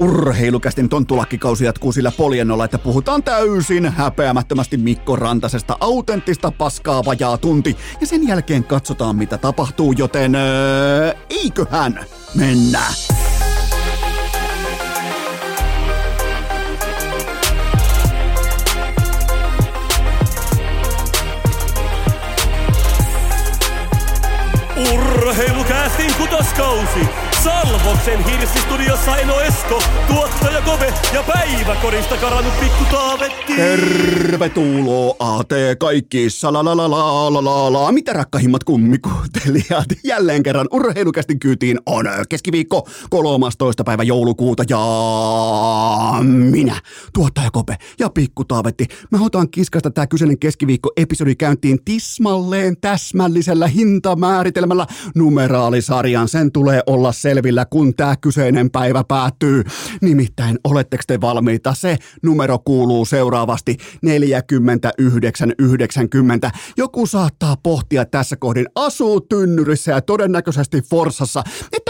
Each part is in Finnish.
Urheilukästin tonttulakkikausi jatkuu sillä poljennolla, että puhutaan täysin häpeämättömästi Mikko Rantasesta autenttista paskaa vajaa tunti. Ja sen jälkeen katsotaan mitä tapahtuu, joten öö, eiköhän mennä. Urheilukästin kutoskausi Salvoksen hirsistudiossa Eno Esko, tuottaja Kove ja päiväkorista karannut pikku Taavetti. Tervetuloa te kaikki salalalalala. Mitä rakkahimmat kummikuuntelijat? Jälleen kerran urheilukästin kyytiin on keskiviikko 13. päivä joulukuuta ja minä, tuottaja Kope ja pikku Taavetti. Mä otan kiskasta tää kyseinen keskiviikko episodi käyntiin tismalleen täsmällisellä hintamääritelmällä numeraalisarjan. Sen tulee olla selvä selvillä, kun tämä kyseinen päivä päättyy. Nimittäin, oletteko te valmiita? Se numero kuuluu seuraavasti 49,90. Joku saattaa pohtia tässä kohdin, asuu tynnyrissä ja todennäköisesti Forsassa,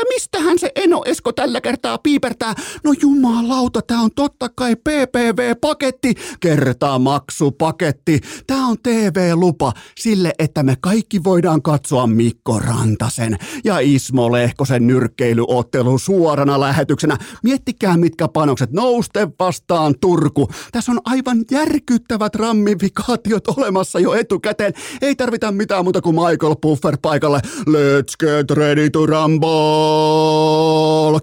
mistähän se Eno Esko tällä kertaa piipertää? No jumalauta, tämä on totta kai PPV-paketti, kertamaksupaketti. Tämä on TV-lupa sille, että me kaikki voidaan katsoa Mikko Rantasen ja Ismo Lehkosen nyrkkeily urheilyottelu suorana lähetyksenä. Miettikää mitkä panokset. Nouste vastaan Turku. Tässä on aivan järkyttävät rammifikaatiot olemassa jo etukäteen. Ei tarvita mitään muuta kuin Michael Puffer paikalle. Let's get ready to rumble.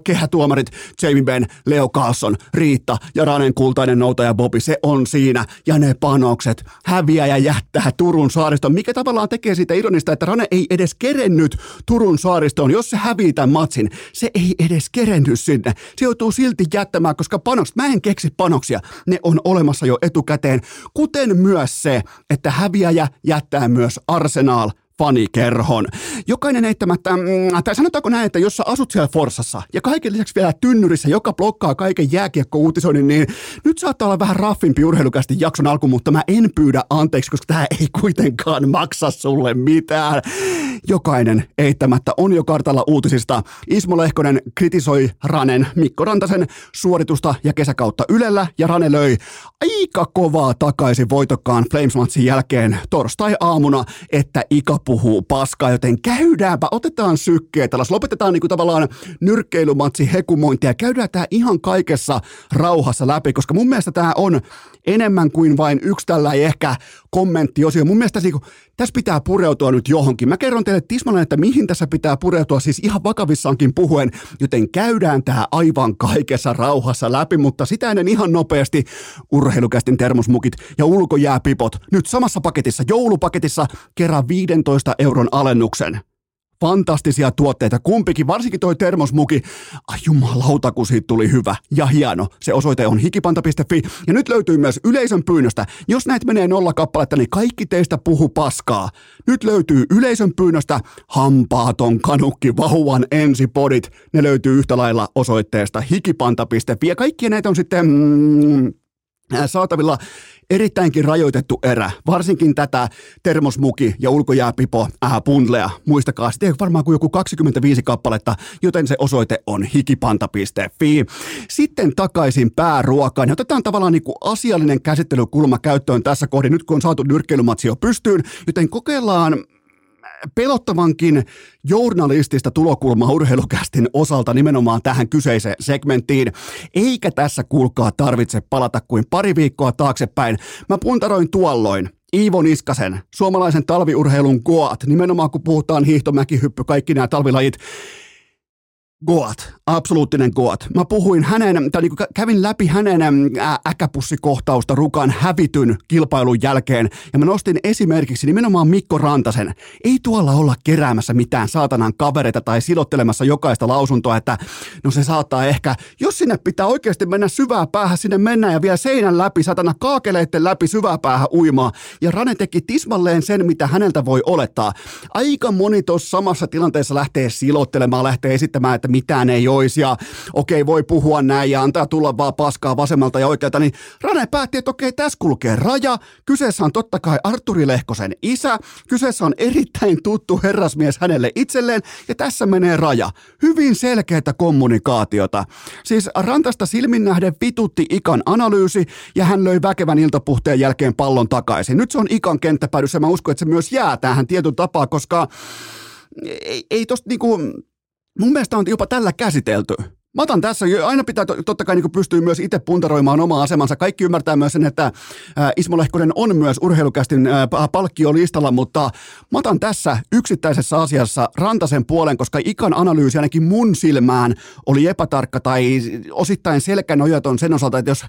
Kehätuomarit Jamie Ben, Leo Carlson, Riitta ja Ranen kultainen noutaja Bobi. Se on siinä. Ja ne panokset häviää ja jättää Turun saariston. Mikä tavallaan tekee siitä ironista, että Rane ei edes kerennyt Turun saaristoon. Jos se hävii tämän matsin, se ei edes kerennyt sinne. Se joutuu silti jättämään, koska panos, mä en keksi panoksia, ne on olemassa jo etukäteen, kuten myös se, että häviäjä jättää myös Arsenal fanikerhon. Jokainen eittämättä, mm, tai sanotaanko näin, että jos sä asut siellä Forsassa ja kaiken lisäksi vielä tynnyrissä, joka blokkaa kaiken jääkiekko-uutisoinnin, niin nyt saattaa olla vähän raffimpi urheilukästi jakson alku, mutta mä en pyydä anteeksi, koska tämä ei kuitenkaan maksa sulle mitään. Jokainen eittämättä on jo kartalla uutisista. Ismo Lehkonen kritisoi Ranen Mikko Rantasen suoritusta ja kesäkautta Ylellä, ja Rane löi aika kovaa takaisin voitokkaan Flames-matsin jälkeen torstai-aamuna, että Ika puhuu paskaa, joten käydäänpä, otetaan sykkeet alas, lopetetaan niinku tavallaan nyrkkeilymatsi hekumointia, käydään tämä ihan kaikessa rauhassa läpi, koska mun mielestä tämä on enemmän kuin vain yksi tällä ehkä kommenttiosio. Mun mielestä tässä, tässä pitää pureutua nyt johonkin. Mä kerron teille tismalleen, että mihin tässä pitää pureutua, siis ihan vakavissaankin puhuen, joten käydään tämä aivan kaikessa rauhassa läpi, mutta sitä ennen ihan nopeasti urheilukästin termosmukit ja ulkojääpipot nyt samassa paketissa, joulupaketissa kerran 15 euron alennuksen fantastisia tuotteita. Kumpikin, varsinkin toi termosmuki. Ai jumalauta, kun siitä tuli hyvä ja hieno. Se osoite on hikipanta.fi ja nyt löytyy myös yleisön pyynnöstä. Jos näitä menee nolla kappaletta, niin kaikki teistä puhu paskaa. Nyt löytyy yleisön pyynnöstä hampaaton kanukki vauvan ensipodit. Ne löytyy yhtä lailla osoitteesta hikipanta.fi ja kaikki näitä on sitten mm, saatavilla erittäinkin rajoitettu erä, varsinkin tätä termosmuki ja ulkojääpipo äh, bundlea. Muistakaa, sitten varmaan kuin joku 25 kappaletta, joten se osoite on hikipanta.fi. Sitten takaisin pääruokaan otetaan tavallaan niin kuin asiallinen käsittelykulma käyttöön tässä kohdin, nyt kun on saatu nyrkkeilymatsi jo pystyyn, joten kokeillaan pelottavankin journalistista tulokulmaa urheilukästin osalta nimenomaan tähän kyseiseen segmenttiin. Eikä tässä kuulkaa tarvitse palata kuin pari viikkoa taaksepäin. Mä puntaroin tuolloin Iivo Niskasen, suomalaisen talviurheilun Goat, nimenomaan kun puhutaan hiihtomäkihyppy, kaikki nämä talvilajit, Goat, absoluuttinen Goat. Mä puhuin hänen, tai niin kävin läpi hänen äkäpussikohtausta Rukan hävityn kilpailun jälkeen, ja mä nostin esimerkiksi nimenomaan Mikko Rantasen. Ei tuolla olla keräämässä mitään saatanan kavereita tai silottelemassa jokaista lausuntoa, että no se saattaa ehkä, jos sinne pitää oikeasti mennä syvää päähän, sinne mennään ja vielä seinän läpi, satana kaakeleitten läpi syvää päähän uimaa. Ja Rane teki tismalleen sen, mitä häneltä voi olettaa. Aika moni tuossa samassa tilanteessa lähtee silottelemaan, lähtee esittämään, että mitään ei olisi ja okei voi puhua näin ja antaa tulla vaan paskaa vasemmalta ja oikealta, niin Rane päätti, että okei tässä kulkee raja, kyseessä on totta kai Arturi Lehkosen isä, kyseessä on erittäin tuttu herrasmies hänelle itselleen ja tässä menee raja. Hyvin selkeää kommunikaatiota. Siis Rantasta silmin nähden vitutti Ikan analyysi ja hän löi väkevän iltapuhteen jälkeen pallon takaisin. Nyt se on Ikan kenttäpäädyssä ja mä uskon, että se myös jää tähän tietyn tapaa, koska ei, ei tosta niinku, mun mielestä on jopa tällä käsitelty. Mä otan tässä, aina pitää totta kai niin pystyä myös itse puntaroimaan omaa asemansa. Kaikki ymmärtää myös sen, että Ismo Lehkonen on myös urheilukästin palkkiolistalla, mutta mä otan tässä yksittäisessä asiassa Rantasen puolen, koska ikan analyysi ainakin mun silmään oli epätarkka tai osittain selkänojaton sen osalta, että jos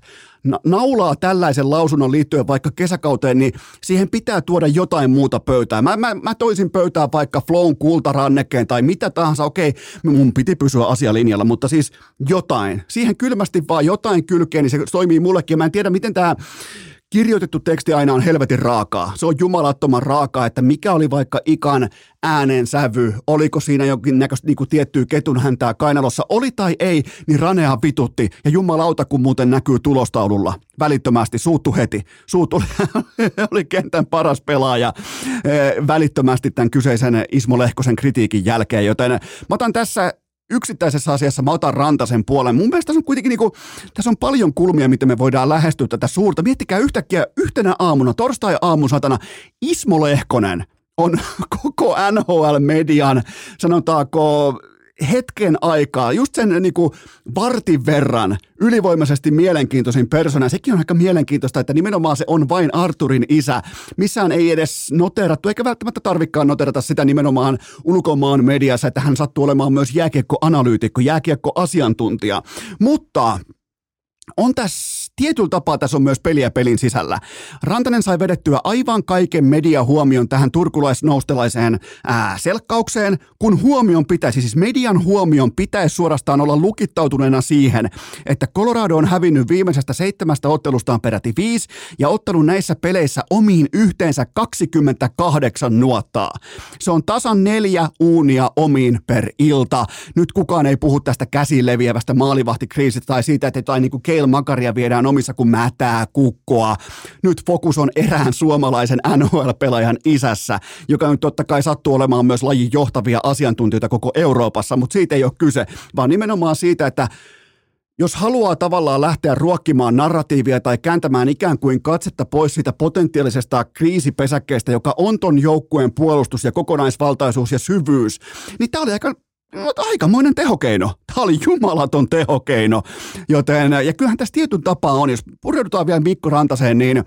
naulaa tällaisen lausunnon liittyen vaikka kesäkauteen, niin siihen pitää tuoda jotain muuta pöytään. Mä, mä, mä toisin pöytään vaikka Flown kultarannekkeen tai mitä tahansa. Okei, mun piti pysyä asialinjalla, mutta siis jotain. Siihen kylmästi vaan jotain kylkeen, niin se toimii mullekin. Mä en tiedä, miten tämä kirjoitettu teksti aina on helvetin raakaa. Se on jumalattoman raakaa, että mikä oli vaikka ikan äänen sävy, oliko siinä jokin näköistä niin tiettyä ketun häntää kainalossa, oli tai ei, niin Ranea vitutti. Ja jumalauta, kun muuten näkyy tulostaululla. Välittömästi, suuttu heti. Suuttu oli kentän paras pelaaja eh, välittömästi tämän kyseisen Ismo Lehkosen kritiikin jälkeen, joten mä otan tässä yksittäisessä asiassa mä otan Rantasen puolen. Mun mielestä tässä on kuitenkin niinku, tässä on paljon kulmia, miten me voidaan lähestyä tätä suurta. Miettikää yhtäkkiä yhtenä aamuna, torstai-aamun satana, Ismo Lehkonen on koko NHL-median, sanotaanko hetken aikaa, just sen niin kuin vartin verran ylivoimaisesti mielenkiintoisin persona. Sekin on aika mielenkiintoista, että nimenomaan se on vain Arturin isä. Missään ei edes noterattu, eikä välttämättä tarvikkaan noterata sitä nimenomaan ulkomaan mediassa, että hän sattuu olemaan myös jääkiekkoanalyytikko, jääkiekkoasiantuntija. Mutta on tässä tietyllä tapaa tässä on myös peliä pelin sisällä. Rantanen sai vedettyä aivan kaiken mediahuomion tähän turkulaisnoustelaiseen ää, selkkaukseen, kun huomion pitäisi, siis median huomion pitäisi suorastaan olla lukittautuneena siihen, että Colorado on hävinnyt viimeisestä seitsemästä ottelustaan peräti viisi ja ottanut näissä peleissä omiin yhteensä 28 nuottaa. Se on tasan neljä uunia omiin per ilta. Nyt kukaan ei puhu tästä käsiin leviävästä maalivahtikriisistä tai siitä, että jotain niin kuin Kale Makaria viedään omissa kuin mätää kukkoa. Nyt fokus on erään suomalaisen NHL-pelaajan isässä, joka nyt totta kai sattuu olemaan myös lajin johtavia asiantuntijoita koko Euroopassa, mutta siitä ei ole kyse, vaan nimenomaan siitä, että jos haluaa tavallaan lähteä ruokkimaan narratiivia tai kääntämään ikään kuin katsetta pois siitä potentiaalisesta kriisipesäkkeestä, joka on ton joukkueen puolustus ja kokonaisvaltaisuus ja syvyys, niin tämä oli aika aikamoinen tehokeino. Tämä oli jumalaton tehokeino. Joten, ja kyllähän tässä tietyn tapaa on, jos pureudutaan vielä Mikko Rantaseen, niin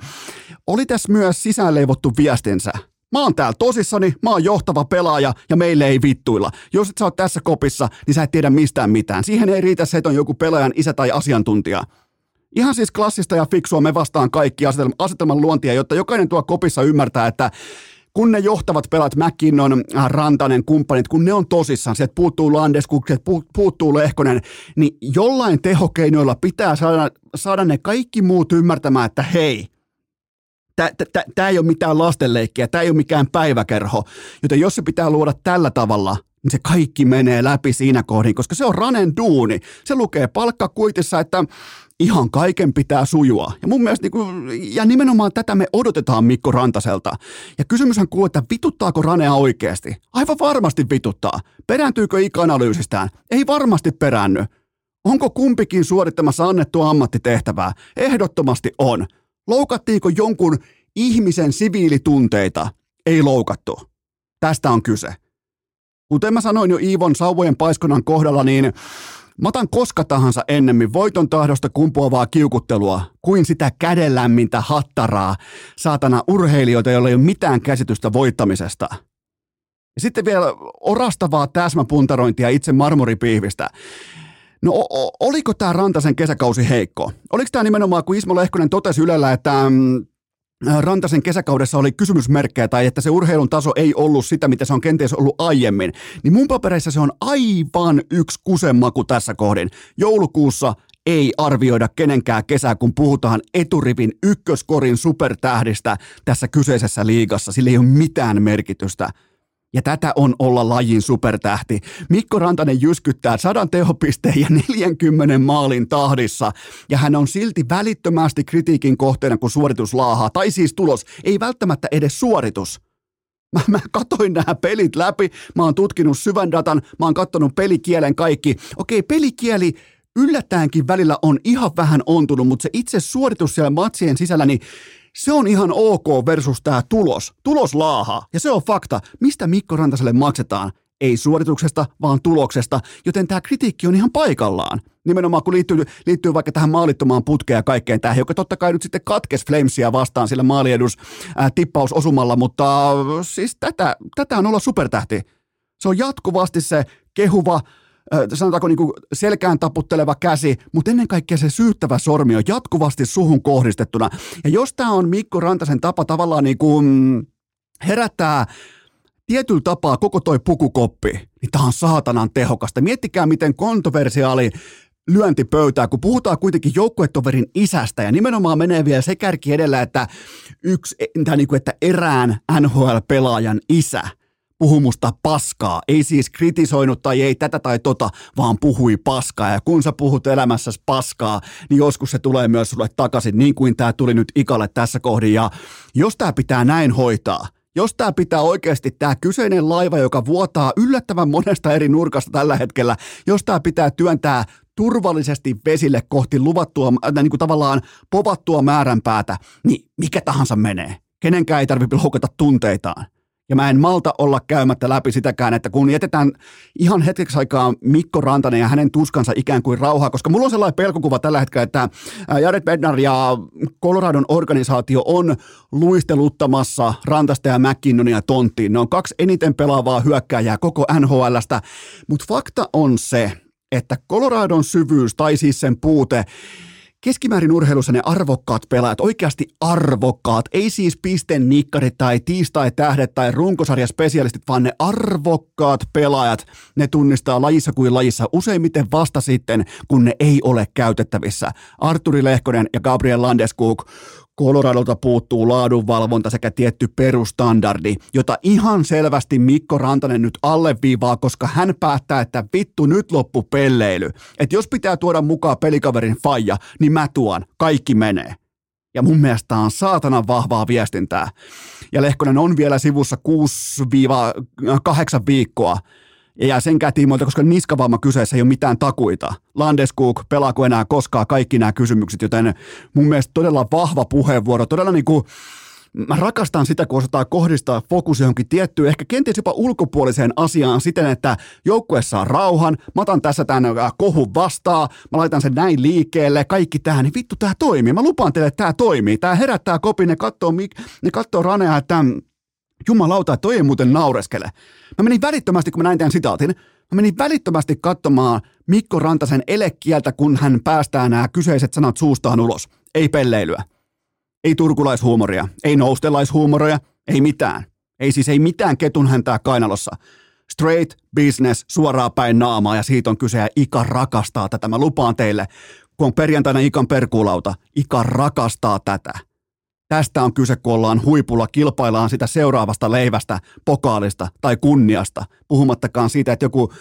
oli tässä myös sisäänleivottu viestinsä. Mä oon täällä tosissani, mä oon johtava pelaaja ja meille ei vittuilla. Jos et sä oot tässä kopissa, niin sä et tiedä mistään mitään. Siihen ei riitä se, että on joku pelaajan isä tai asiantuntija. Ihan siis klassista ja fiksua me vastaan kaikki asetelman luontia, jotta jokainen tuo kopissa ymmärtää, että kun ne johtavat pelat, McKinnon, äh, Rantanen, kumppanit, kun ne on tosissaan, sieltä puuttuu sieltä puuttuu Lehkonen, niin jollain tehokeinoilla pitää saada, saada ne kaikki muut ymmärtämään, että hei, tämä ei ole mitään lastenleikkiä, tämä ei ole mikään päiväkerho, joten jos se pitää luoda tällä tavalla, niin se kaikki menee läpi siinä kohdin, koska se on Ranen duuni. Se lukee palkkakuitissa, että ihan kaiken pitää sujua. Ja mun mielestä, niin kuin, ja nimenomaan tätä me odotetaan Mikko Rantaselta. Ja kysymyshän kuuluu, että vituttaako Ranea oikeasti? Aivan varmasti vituttaa. Perääntyykö ikäanalyysistään? Ei varmasti peräänny. Onko kumpikin suorittamassa annettua ammattitehtävää? Ehdottomasti on. Loukattiinko jonkun ihmisen siviilitunteita? Ei loukattu. Tästä on kyse. Kuten mä sanoin jo Iivon sauvojen paiskonnan kohdalla, niin Mä otan koska tahansa ennemmin voiton tahdosta kumpuavaa kiukuttelua kuin sitä kädenlämmintä hattaraa, saatana urheilijoita, joilla ei ole mitään käsitystä voittamisesta. Ja sitten vielä orastavaa täsmäpuntarointia itse marmoripiihvistä. No o- oliko tämä Rantasen kesäkausi heikko? Oliko tämä nimenomaan, kun Ismo Lehkonen totesi Ylellä, että mm, Rantasen kesäkaudessa oli kysymysmerkkejä tai että se urheilun taso ei ollut sitä, mitä se on kenties ollut aiemmin, niin mun papereissa se on aivan yksi kusemaku tässä kohdin. Joulukuussa ei arvioida kenenkään kesää, kun puhutaan eturivin ykköskorin supertähdistä tässä kyseisessä liigassa. Sillä ei ole mitään merkitystä. Ja tätä on olla lajin supertähti. Mikko Rantanen jyskyttää sadan tehopisteen ja 40 maalin tahdissa, ja hän on silti välittömästi kritiikin kohteena, kun suoritus laahaa. Tai siis tulos, ei välttämättä edes suoritus. Mä, mä katoin nämä pelit läpi, mä oon tutkinut syvän datan, mä oon katsonut pelikielen kaikki. Okei, pelikieli yllättäenkin välillä on ihan vähän ontunut, mutta se itse suoritus siellä matsien sisällä, niin se on ihan ok versus tämä tulos. Tulos laahaa, ja se on fakta. Mistä Mikko Rantaselle maksetaan? Ei suorituksesta, vaan tuloksesta, joten tämä kritiikki on ihan paikallaan. Nimenomaan kun liittyy, liittyy vaikka tähän maalittomaan putkeen ja kaikkeen tähän, joka totta kai nyt sitten katkes Flamesia vastaan sillä maaliedus ää, tippausosumalla, mutta siis tätä, tätä on olla supertähti. Se on jatkuvasti se kehuva, sanotaanko niin kuin selkään taputteleva käsi, mutta ennen kaikkea se syyttävä sormi on jatkuvasti suhun kohdistettuna. Ja jos tämä on Mikko Rantasen tapa tavallaan niin kuin herättää tietyllä tapaa koko toi pukukoppi, niin tämä on saatanan tehokasta. Miettikää, miten kontroversiaali lyöntipöytää, kun puhutaan kuitenkin joukkuetoverin isästä ja nimenomaan menee vielä se kärki edellä, että, yksi, tai niin kuin, että erään NHL-pelaajan isä – puhui musta paskaa. Ei siis kritisoinut tai ei tätä tai tota, vaan puhui paskaa. Ja kun sä puhut elämässäsi paskaa, niin joskus se tulee myös sulle takaisin, niin kuin tämä tuli nyt Ikalle tässä kohdin. Ja jos tämä pitää näin hoitaa, jos tämä pitää oikeasti tämä kyseinen laiva, joka vuotaa yllättävän monesta eri nurkasta tällä hetkellä, jos tämä pitää työntää turvallisesti vesille kohti luvattua, äh, niin kuin tavallaan povattua määränpäätä, niin mikä tahansa menee. Kenenkään ei tarvitse loukata tunteitaan. Ja mä en malta olla käymättä läpi sitäkään, että kun jätetään ihan hetkeksi aikaa Mikko Rantanen ja hänen tuskansa ikään kuin rauhaa, koska mulla on sellainen pelkokuva tällä hetkellä, että Jared Bednar ja Coloradon organisaatio on luisteluttamassa Rantasta ja McKinnonia tonttiin. Ne on kaksi eniten pelaavaa hyökkääjää koko NHLstä, mutta fakta on se, että Coloradon syvyys tai siis sen puute keskimäärin urheilussa ne arvokkaat pelaajat, oikeasti arvokkaat, ei siis pisten nikkarit tai tiistai-tähdet tai runkosarjaspesialistit, vaan ne arvokkaat pelaajat, ne tunnistaa lajissa kuin lajissa. Useimmiten vasta sitten, kun ne ei ole käytettävissä. Arturi Lehkonen ja Gabriel Landeskog Coloradolta puuttuu laadunvalvonta sekä tietty perustandardi, jota ihan selvästi Mikko Rantanen nyt alleviivaa, koska hän päättää, että vittu nyt loppu pelleily. Että jos pitää tuoda mukaan pelikaverin faija, niin mä tuon, kaikki menee. Ja mun mielestä on saatanan vahvaa viestintää. Ja Lehkonen on vielä sivussa 6-8 viikkoa ja jää senkään tiimoilta, koska niskavamma kyseessä ei ole mitään takuita. Landeskuk, pelaako enää koskaan kaikki nämä kysymykset, joten mun mielestä todella vahva puheenvuoro, todella niin kuin mä rakastan sitä, kun osataan kohdistaa fokus johonkin tiettyyn, ehkä kenties jopa ulkopuoliseen asiaan siten, että joukkue saa rauhan, mä otan tässä tämän äh, kohun vastaan, mä laitan sen näin liikkeelle, kaikki tähän, niin vittu tämä toimii. Mä lupaan teille, että tämä toimii. Tämä herättää kopin, ne katsoo, ne katsoo Ranea, että jumalauta, toi ei muuten naureskele. Mä menin välittömästi, kun mä näin tämän sitaatin, mä menin välittömästi katsomaan Mikko Rantasen elekieltä, kun hän päästää nämä kyseiset sanat suustaan ulos. Ei pelleilyä. Ei turkulaishuumoria, ei noustelaishuumoria, ei mitään. Ei siis ei mitään ketun häntää kainalossa. Straight business, suoraan päin naamaa ja siitä on kyse ja Ika rakastaa tätä. Mä lupaan teille, kun on perjantaina Ikan perkuulauta, Ika rakastaa tätä. Tästä on kyse, kun ollaan huipulla, kilpaillaan sitä seuraavasta leivästä, pokaalista tai kunniasta, puhumattakaan siitä, että joku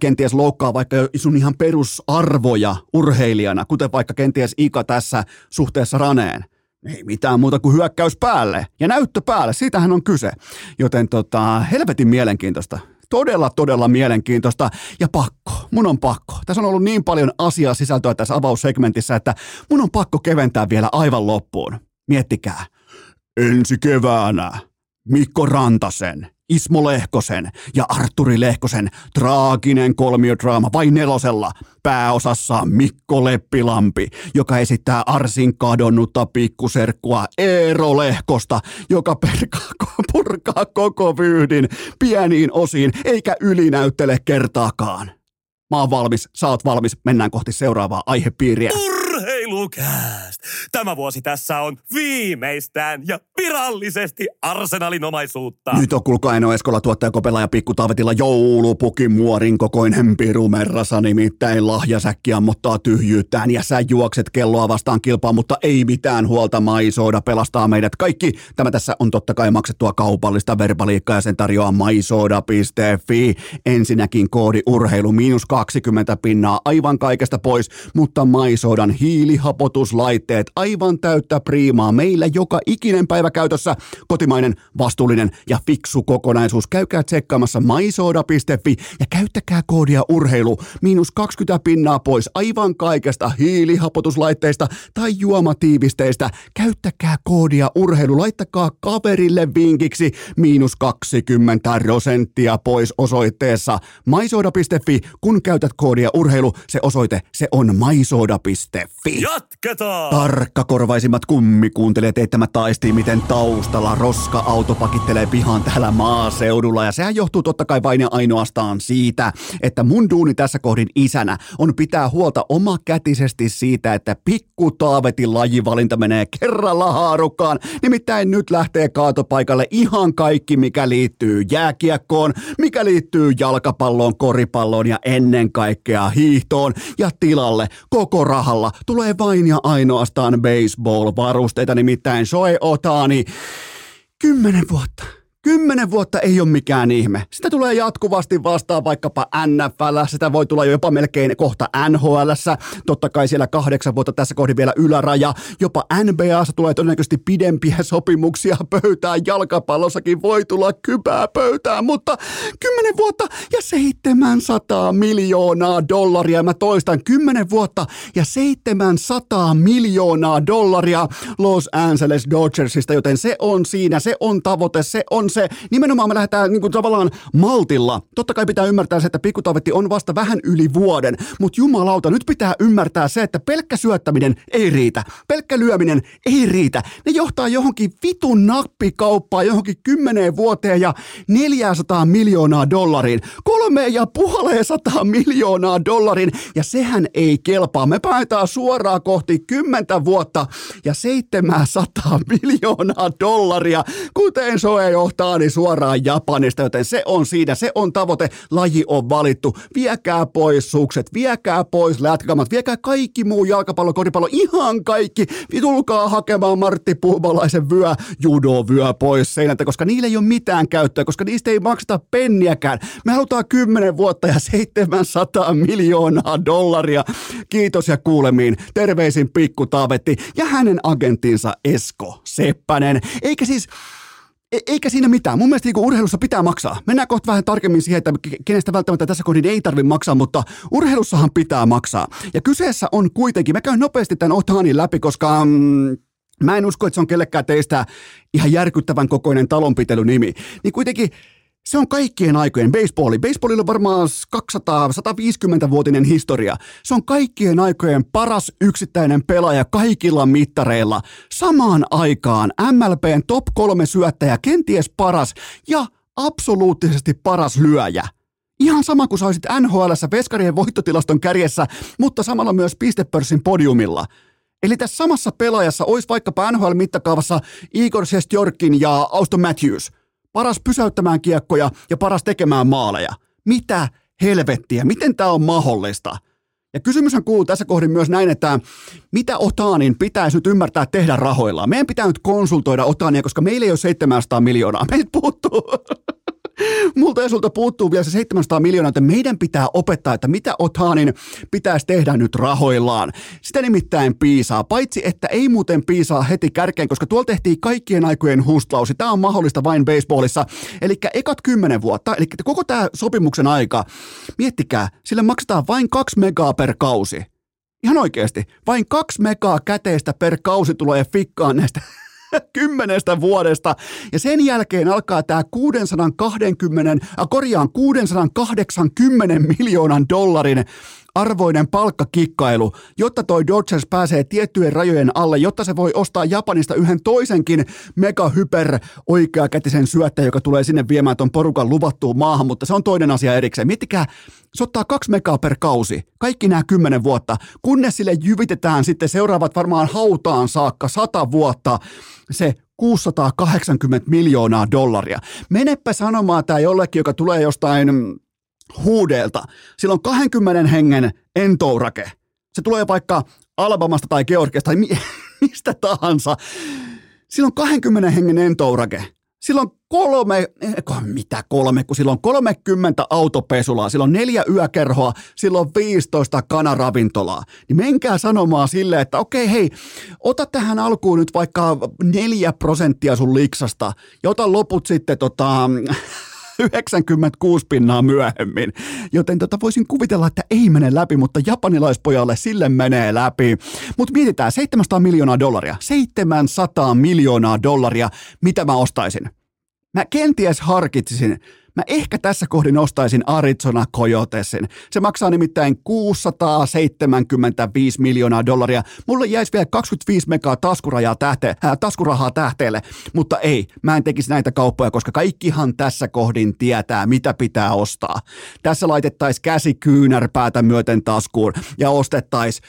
kenties loukkaa vaikka sun ihan perusarvoja urheilijana, kuten vaikka kenties Ika tässä suhteessa Raneen. Ei mitään muuta kuin hyökkäys päälle ja näyttö päälle, siitähän on kyse. Joten tota, helvetin mielenkiintoista todella, todella mielenkiintoista ja pakko. Mun on pakko. Tässä on ollut niin paljon asiaa sisältöä tässä avaussegmentissä, että mun on pakko keventää vielä aivan loppuun. Miettikää. Ensi keväänä Mikko Rantasen, Ismo Lehkosen ja Arturi Lehkosen traaginen kolmiodraama vai nelosella. Pääosassa Mikko Leppilampi, joka esittää Arsin kadonnutta pikkuserkkua Eero Lehkosta, joka perkaa, purkaa koko vyydin pieniin osiin eikä ylinäyttele kertaakaan. Mä oon valmis, sä oot valmis, mennään kohti seuraavaa aihepiiriä. Urheilu! Urheilukääst! Tämä vuosi tässä on viimeistään ja virallisesti Arsenalin omaisuutta. Nyt on kuulkaa Eno Eskola, tuottaja Kopela ja Pikku Taavetilla joulupukin muorin kokoinen pirumerrasa, nimittäin lahjasäkki ammottaa tyhjyyttään ja sä juokset kelloa vastaan kilpaa, mutta ei mitään huolta, Maisoda pelastaa meidät kaikki. Tämä tässä on totta kai maksettua kaupallista verbaliikkaa ja sen tarjoaa maisoda.fi. Ensinnäkin koodi urheilu miinus 20 pinnaa aivan kaikesta pois, mutta Maisodan hiilihapotuslaitteet aivan täyttä priimaa meillä joka ikinen päivä käytössä. Kotimainen, vastuullinen ja fiksu kokonaisuus. Käykää tsekkaamassa maisoda.fi ja käyttäkää koodia urheilu miinus 20 pinnaa pois aivan kaikesta hiilihapotuslaitteista tai juomatiivisteistä. Käyttäkää koodia urheilu, laittakaa kaverille vinkiksi miinus 20 prosenttia pois osoitteessa maisoda.fi. Kun käytät koodia urheilu, se osoite se on maisoda.fi. Jatketaan! Tarkkakorvaisimmat kummikuuntelijat eittämättä aistii, miten taustalla roska-auto pakittelee pihaan täällä maaseudulla. Ja sehän johtuu totta kai vain ja ainoastaan siitä, että mun duuni tässä kohdin isänä on pitää huolta omakätisesti siitä, että pikku Taavetin lajivalinta menee kerralla haarukkaan. Nimittäin nyt lähtee kaatopaikalle ihan kaikki, mikä liittyy jääkiekkoon, mikä liittyy jalkapalloon, koripalloon ja ennen kaikkea hiihtoon. Ja tilalle koko rahalla tulee vain ja ainoastaan baseball-varusteita, nimittäin Shoei Otani. Kymmenen vuotta. Kymmenen vuotta ei ole mikään ihme. Sitä tulee jatkuvasti vastaan vaikkapa NFL, sitä voi tulla jopa melkein kohta NHL, totta kai siellä kahdeksan vuotta tässä kohdin vielä yläraja, jopa NBAssa tulee todennäköisesti pidempiä sopimuksia. Pöytään, jalkapallossakin voi tulla kypää pöytään, mutta kymmenen vuotta ja 700 miljoonaa dollaria, mä toistan, kymmenen vuotta ja 700 miljoonaa dollaria Los Angeles Dodgersista, joten se on siinä, se on tavoite, se on se, nimenomaan me lähdetään niin kuin tavallaan maltilla. Totta kai pitää ymmärtää se, että pikkutavetti on vasta vähän yli vuoden, mutta jumalauta, nyt pitää ymmärtää se, että pelkkä syöttäminen ei riitä. Pelkkä lyöminen ei riitä. Ne johtaa johonkin vitun nappikauppaan johonkin kymmeneen vuoteen ja 400 miljoonaa dollariin. Kolme ja puoleen sataa miljoonaa dollarin ja sehän ei kelpaa. Me päätään suoraan kohti kymmentä vuotta ja 700 miljoonaa dollaria, kuten Soe johtaa Otani suoraan Japanista, joten se on siinä, se on tavoite, laji on valittu. Viekää pois sukset, viekää pois lätkäkamat, viekää kaikki muu jalkapallo, koripallo, ihan kaikki. Tulkaa hakemaan Martti Puumalaisen vyö, judo vyö pois seinältä, koska niillä ei ole mitään käyttöä, koska niistä ei makseta penniäkään. Me halutaan 10 vuotta ja 700 miljoonaa dollaria. Kiitos ja kuulemiin. Terveisin Pikku Taavetti ja hänen agenttinsa Esko Seppänen. Eikä siis E- eikä siinä mitään. Mun mielestä niin urheilussa pitää maksaa. Mennään kohta vähän tarkemmin siihen, että kenestä välttämättä tässä kohdin ei tarvitse maksaa, mutta urheilussahan pitää maksaa. Ja kyseessä on kuitenkin, mä käyn nopeasti tämän Otanin läpi, koska mm, mä en usko, että se on kellekään teistä ihan järkyttävän kokoinen talonpitelynimi. Niin kuitenkin se on kaikkien aikojen baseballi. Baseballilla on varmaan 200-150-vuotinen historia. Se on kaikkien aikojen paras yksittäinen pelaaja kaikilla mittareilla. Samaan aikaan MLBn top kolme syöttäjä, kenties paras ja absoluuttisesti paras lyöjä. Ihan sama kuin sä olisit NHLssä veskarien voittotilaston kärjessä, mutta samalla myös pistepörssin podiumilla. Eli tässä samassa pelaajassa olisi vaikkapa NHL-mittakaavassa Igor Shestjorkin ja Auston Matthews – paras pysäyttämään kiekkoja ja paras tekemään maaleja. Mitä helvettiä, miten tämä on mahdollista? Ja kysymyshän kuuluu tässä kohdin myös näin, että mitä Otaanin pitäisi nyt ymmärtää tehdä rahoillaan? Meidän pitää nyt konsultoida Otaania, koska meillä ei ole 700 miljoonaa. Meiltä puuttuu multa ja sulta puuttuu vielä se 700 miljoonaa, että meidän pitää opettaa, että mitä Otanin pitäisi tehdä nyt rahoillaan. Sitä nimittäin piisaa, paitsi että ei muuten piisaa heti kärkeen, koska tuolla tehtiin kaikkien aikojen hustlausi. Tämä on mahdollista vain baseballissa. Eli ekat kymmenen vuotta, eli koko tämä sopimuksen aika, miettikää, sille maksetaan vain kaksi megaa per kausi. Ihan oikeasti, vain kaksi megaa käteistä per kausi tulee fikkaan näistä kymmenestä vuodesta. Ja sen jälkeen alkaa tämä 620, äh, korjaan 680 miljoonan dollarin arvoinen palkkakikkailu, jotta toi Dodgers pääsee tiettyjen rajojen alle, jotta se voi ostaa Japanista yhden toisenkin mega hyper oikeakätisen syöttäjän, joka tulee sinne viemään ton porukan luvattuun maahan, mutta se on toinen asia erikseen. Miettikää, se ottaa kaksi megaa per kausi, kaikki nämä kymmenen vuotta, kunnes sille jyvitetään sitten seuraavat varmaan hautaan saakka sata vuotta se 680 miljoonaa dollaria. Menepä sanomaan tämä jollekin, joka tulee jostain huudeelta. Sillä on 20 hengen entourake. Se tulee vaikka Alabamasta tai Georgiasta tai mistä tahansa. Sillä on 20 hengen entourake. Silloin kolme, eh, mitä kolme, kun silloin 30 autopesulaa, silloin neljä yökerhoa, silloin 15 kanaravintolaa. Niin menkää sanomaan sille, että okei hei, ota tähän alkuun nyt vaikka neljä prosenttia sun liksasta ja ota loput sitten tota, 96 pinnaa myöhemmin. Joten tota voisin kuvitella, että ei mene läpi, mutta japanilaispojalle sille menee läpi. Mutta mietitään, 700 miljoonaa dollaria. 700 miljoonaa dollaria, mitä mä ostaisin? Mä kenties harkitsisin Mä ehkä tässä kohdin ostaisin Arizona Coyotesin. Se maksaa nimittäin 675 miljoonaa dollaria. Mulle jäisi vielä 25 megaa taskurajaa tähte, äh, taskurahaa tähteelle, mutta ei, mä en tekisi näitä kauppoja, koska kaikkihan tässä kohdin tietää, mitä pitää ostaa. Tässä laitettaisiin käsi kyynärpäätä myöten taskuun ja ostettaisiin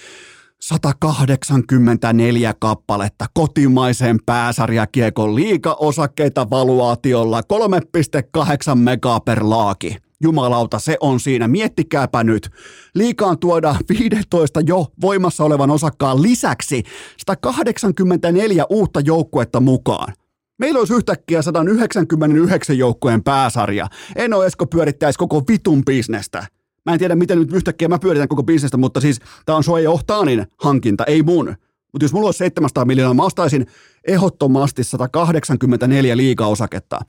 184 kappaletta kotimaisen pääsarjakiekon liiga-osakkeita valuaatiolla 3,8 mega per laaki. Jumalauta, se on siinä. Miettikääpä nyt. Liikaan tuoda 15 jo voimassa olevan osakkaan lisäksi 184 uutta joukkuetta mukaan. Meillä olisi yhtäkkiä 199 joukkueen pääsarja. Eno Esko pyörittäisi koko vitun bisnestä. Mä en tiedä, miten nyt yhtäkkiä mä pyöritän koko bisnestä, mutta siis tämä on Shohei Ohtaanin hankinta, ei mun. Mutta jos mulla olisi 700 miljoonaa, mä ostaisin ehdottomasti 184 liigaosaketta.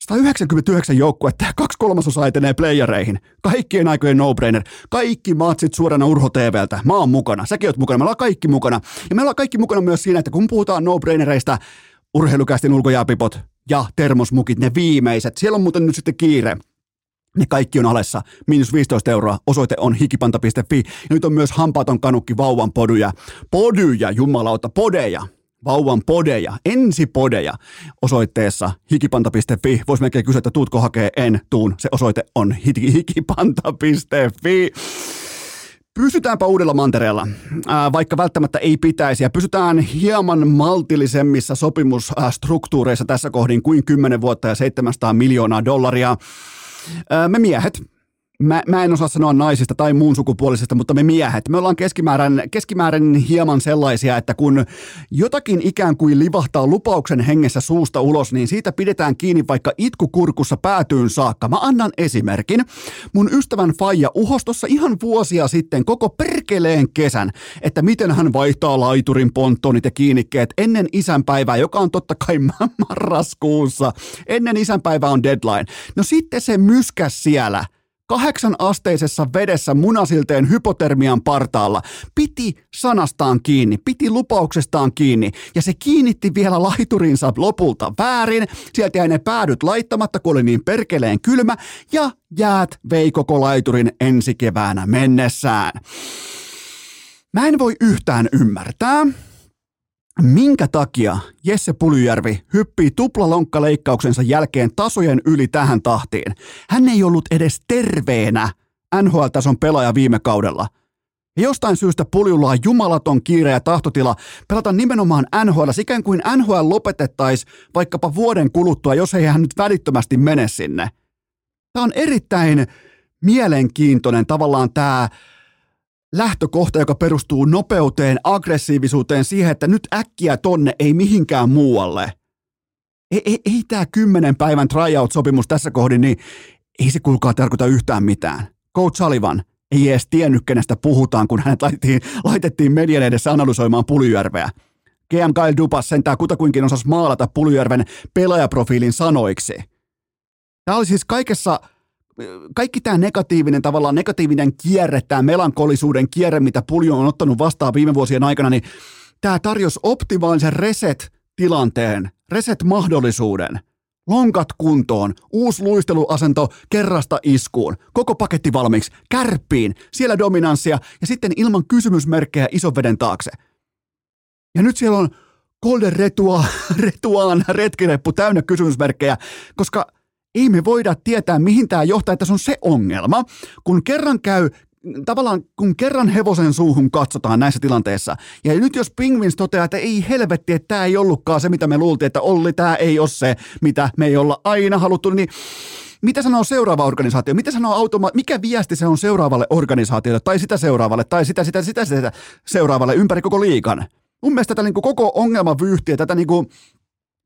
199 joukkuetta ja kaksi kolmasosaa etenee playereihin. Kaikkien aikojen no-brainer. Kaikki matsit suorana Urho TVltä. Mä oon mukana. Säkin oot mukana. Me ollaan kaikki mukana. Ja me ollaan kaikki mukana myös siinä, että kun puhutaan no-brainereista, urheilukästin ulkojääpipot ja termosmukit, ne viimeiset. Siellä on muuten nyt sitten kiire. Ne kaikki on alessa. Miinus 15 euroa. Osoite on hikipanta.fi. Ja nyt on myös hampaaton kanukki vauvan poduja. Podyja, jumalauta, podeja. Vauvan podeja, ensipodeja osoitteessa hikipanta.fi. Voisi melkein kysyä, että tuutko hakee, en tuun. Se osoite on hikipanta.fi. Pysytäänpä uudella mantereella, vaikka välttämättä ei pitäisi, ja pysytään hieman maltillisemmissa sopimusstruktuureissa tässä kohdin kuin 10 vuotta ja 700 miljoonaa dollaria. Me miehet, Mä, mä en osaa sanoa naisista tai muun sukupuolisesta, mutta me miehet, me ollaan keskimäärin, keskimäärin hieman sellaisia, että kun jotakin ikään kuin livahtaa lupauksen hengessä suusta ulos, niin siitä pidetään kiinni vaikka itkukurkussa päätyyn saakka. Mä annan esimerkin. Mun ystävän Faija uhostossa ihan vuosia sitten koko perkeleen kesän, että miten hän vaihtaa laiturin ponttonit ja kiinnikkeet ennen isänpäivää, joka on totta kai marraskuussa. Ennen isänpäivää on deadline. No sitten se myskäs siellä – kahdeksan asteisessa vedessä munasilteen hypotermian partaalla. Piti sanastaan kiinni, piti lupauksestaan kiinni ja se kiinnitti vielä laiturinsa lopulta väärin. Sieltä jäi ne päädyt laittamatta, kun oli niin perkeleen kylmä ja jäät vei koko laiturin ensi keväänä mennessään. Mä en voi yhtään ymmärtää, Minkä takia Jesse Pulyjärvi hyppii tuplalonkkaleikkauksensa jälkeen tasojen yli tähän tahtiin? Hän ei ollut edes terveenä NHL-tason pelaaja viime kaudella. Ja jostain syystä Puljulla on jumalaton kiire ja tahtotila pelata nimenomaan NHL, ikään kuin NHL lopetettaisiin vaikkapa vuoden kuluttua, jos ei hän nyt välittömästi mene sinne. Tämä on erittäin mielenkiintoinen tavallaan tämä lähtökohta, joka perustuu nopeuteen, aggressiivisuuteen, siihen, että nyt äkkiä tonne, ei mihinkään muualle. Ei, ei, ei tämä kymmenen päivän tryout-sopimus tässä kohdin, niin ei se kuulkaa tarkoita yhtään mitään. Coach Sullivan ei edes tiennyt, kenestä puhutaan, kun hänet laitettiin, laitettiin median edessä analysoimaan Pulyjärveä. GM Kyle Dupas sentään kutakuinkin osasi maalata Pulyjärven pelaajaprofiilin sanoiksi. Tämä oli siis kaikessa kaikki tämä negatiivinen, tavallaan negatiivinen kierre, tämä melankolisuuden kierre, mitä Puljo on ottanut vastaan viime vuosien aikana, niin tämä tarjosi optimaalisen reset-tilanteen, reset-mahdollisuuden lonkat kuntoon, uusi luisteluasento kerrasta iskuun, koko paketti valmiiksi, kärppiin, siellä dominanssia ja sitten ilman kysymysmerkkejä ison veden taakse. Ja nyt siellä on Golden Retua, Retuaan retkireppu täynnä kysymysmerkkejä, koska ei me voida tietää, mihin tämä johtaa, että se on se ongelma. Kun kerran käy tavallaan kun kerran hevosen suuhun katsotaan näissä tilanteissa, ja nyt jos Pingvins toteaa, että ei helvetti, että tämä ei ollutkaan se, mitä me luultiin, että Olli, tämä ei ole se, mitä me ei olla aina haluttu, niin mitä sanoo seuraava organisaatio? Mitä sanoo automa- mikä viesti se on seuraavalle organisaatiolle, tai sitä seuraavalle, tai sitä, sitä, sitä, sitä seuraavalle ympäri koko liikan? Mun mielestä tätä niin kuin koko ongelmavyyhtiä, tätä niin kuin,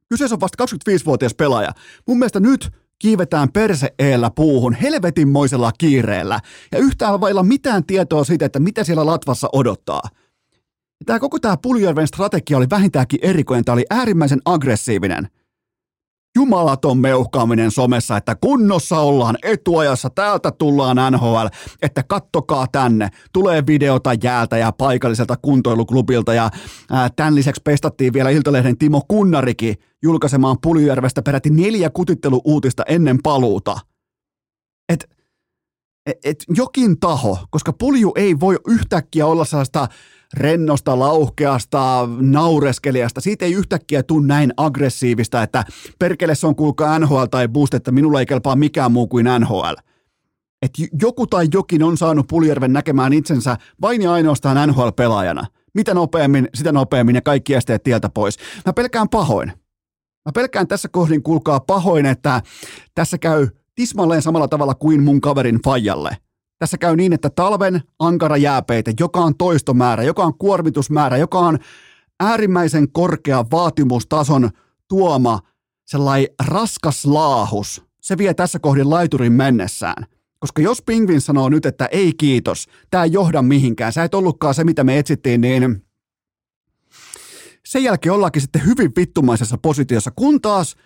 kyseessä on vasta 25-vuotias pelaaja. Mun mielestä nyt kiivetään perse eellä puuhun helvetinmoisella kiireellä. Ja yhtään vailla mitään tietoa siitä, että mitä siellä Latvassa odottaa. Tämä koko tämä Puljärven strategia oli vähintäänkin erikoinen, tämä oli äärimmäisen aggressiivinen – jumalaton meuhkaaminen somessa, että kunnossa ollaan etuajassa, täältä tullaan NHL, että kattokaa tänne, tulee videota jäältä ja paikalliselta kuntoiluklubilta ja ää, tämän lisäksi pestattiin vielä Iltalehden Timo Kunnariki julkaisemaan Puljujärvestä peräti neljä kutitteluuutista ennen paluuta. Et, et, et jokin taho, koska Pulju ei voi yhtäkkiä olla sellaista rennosta, lauhkeasta, naureskelijasta. Siitä ei yhtäkkiä tule näin aggressiivista, että perkele se on kuulkaa NHL tai Boost, että minulla ei kelpaa mikään muu kuin NHL. Et joku tai jokin on saanut Puljärven näkemään itsensä vain ja ainoastaan NHL-pelaajana. Mitä nopeammin, sitä nopeammin ja kaikki esteet tieltä pois. Mä pelkään pahoin. Mä pelkään tässä kohdin, kuulkaa pahoin, että tässä käy tismalleen samalla tavalla kuin mun kaverin Fajalle – tässä käy niin, että talven ankara jääpeite, joka on toistomäärä, joka on kuormitusmäärä, joka on äärimmäisen korkea vaatimustason tuoma sellainen raskas laahus, se vie tässä kohdin laiturin mennessään. Koska jos Pingvin sanoo nyt, että ei kiitos, tämä ei johda mihinkään, sä et ollutkaan se, mitä me etsittiin, niin sen jälkeen ollaankin sitten hyvin vittumaisessa positiossa, kun taas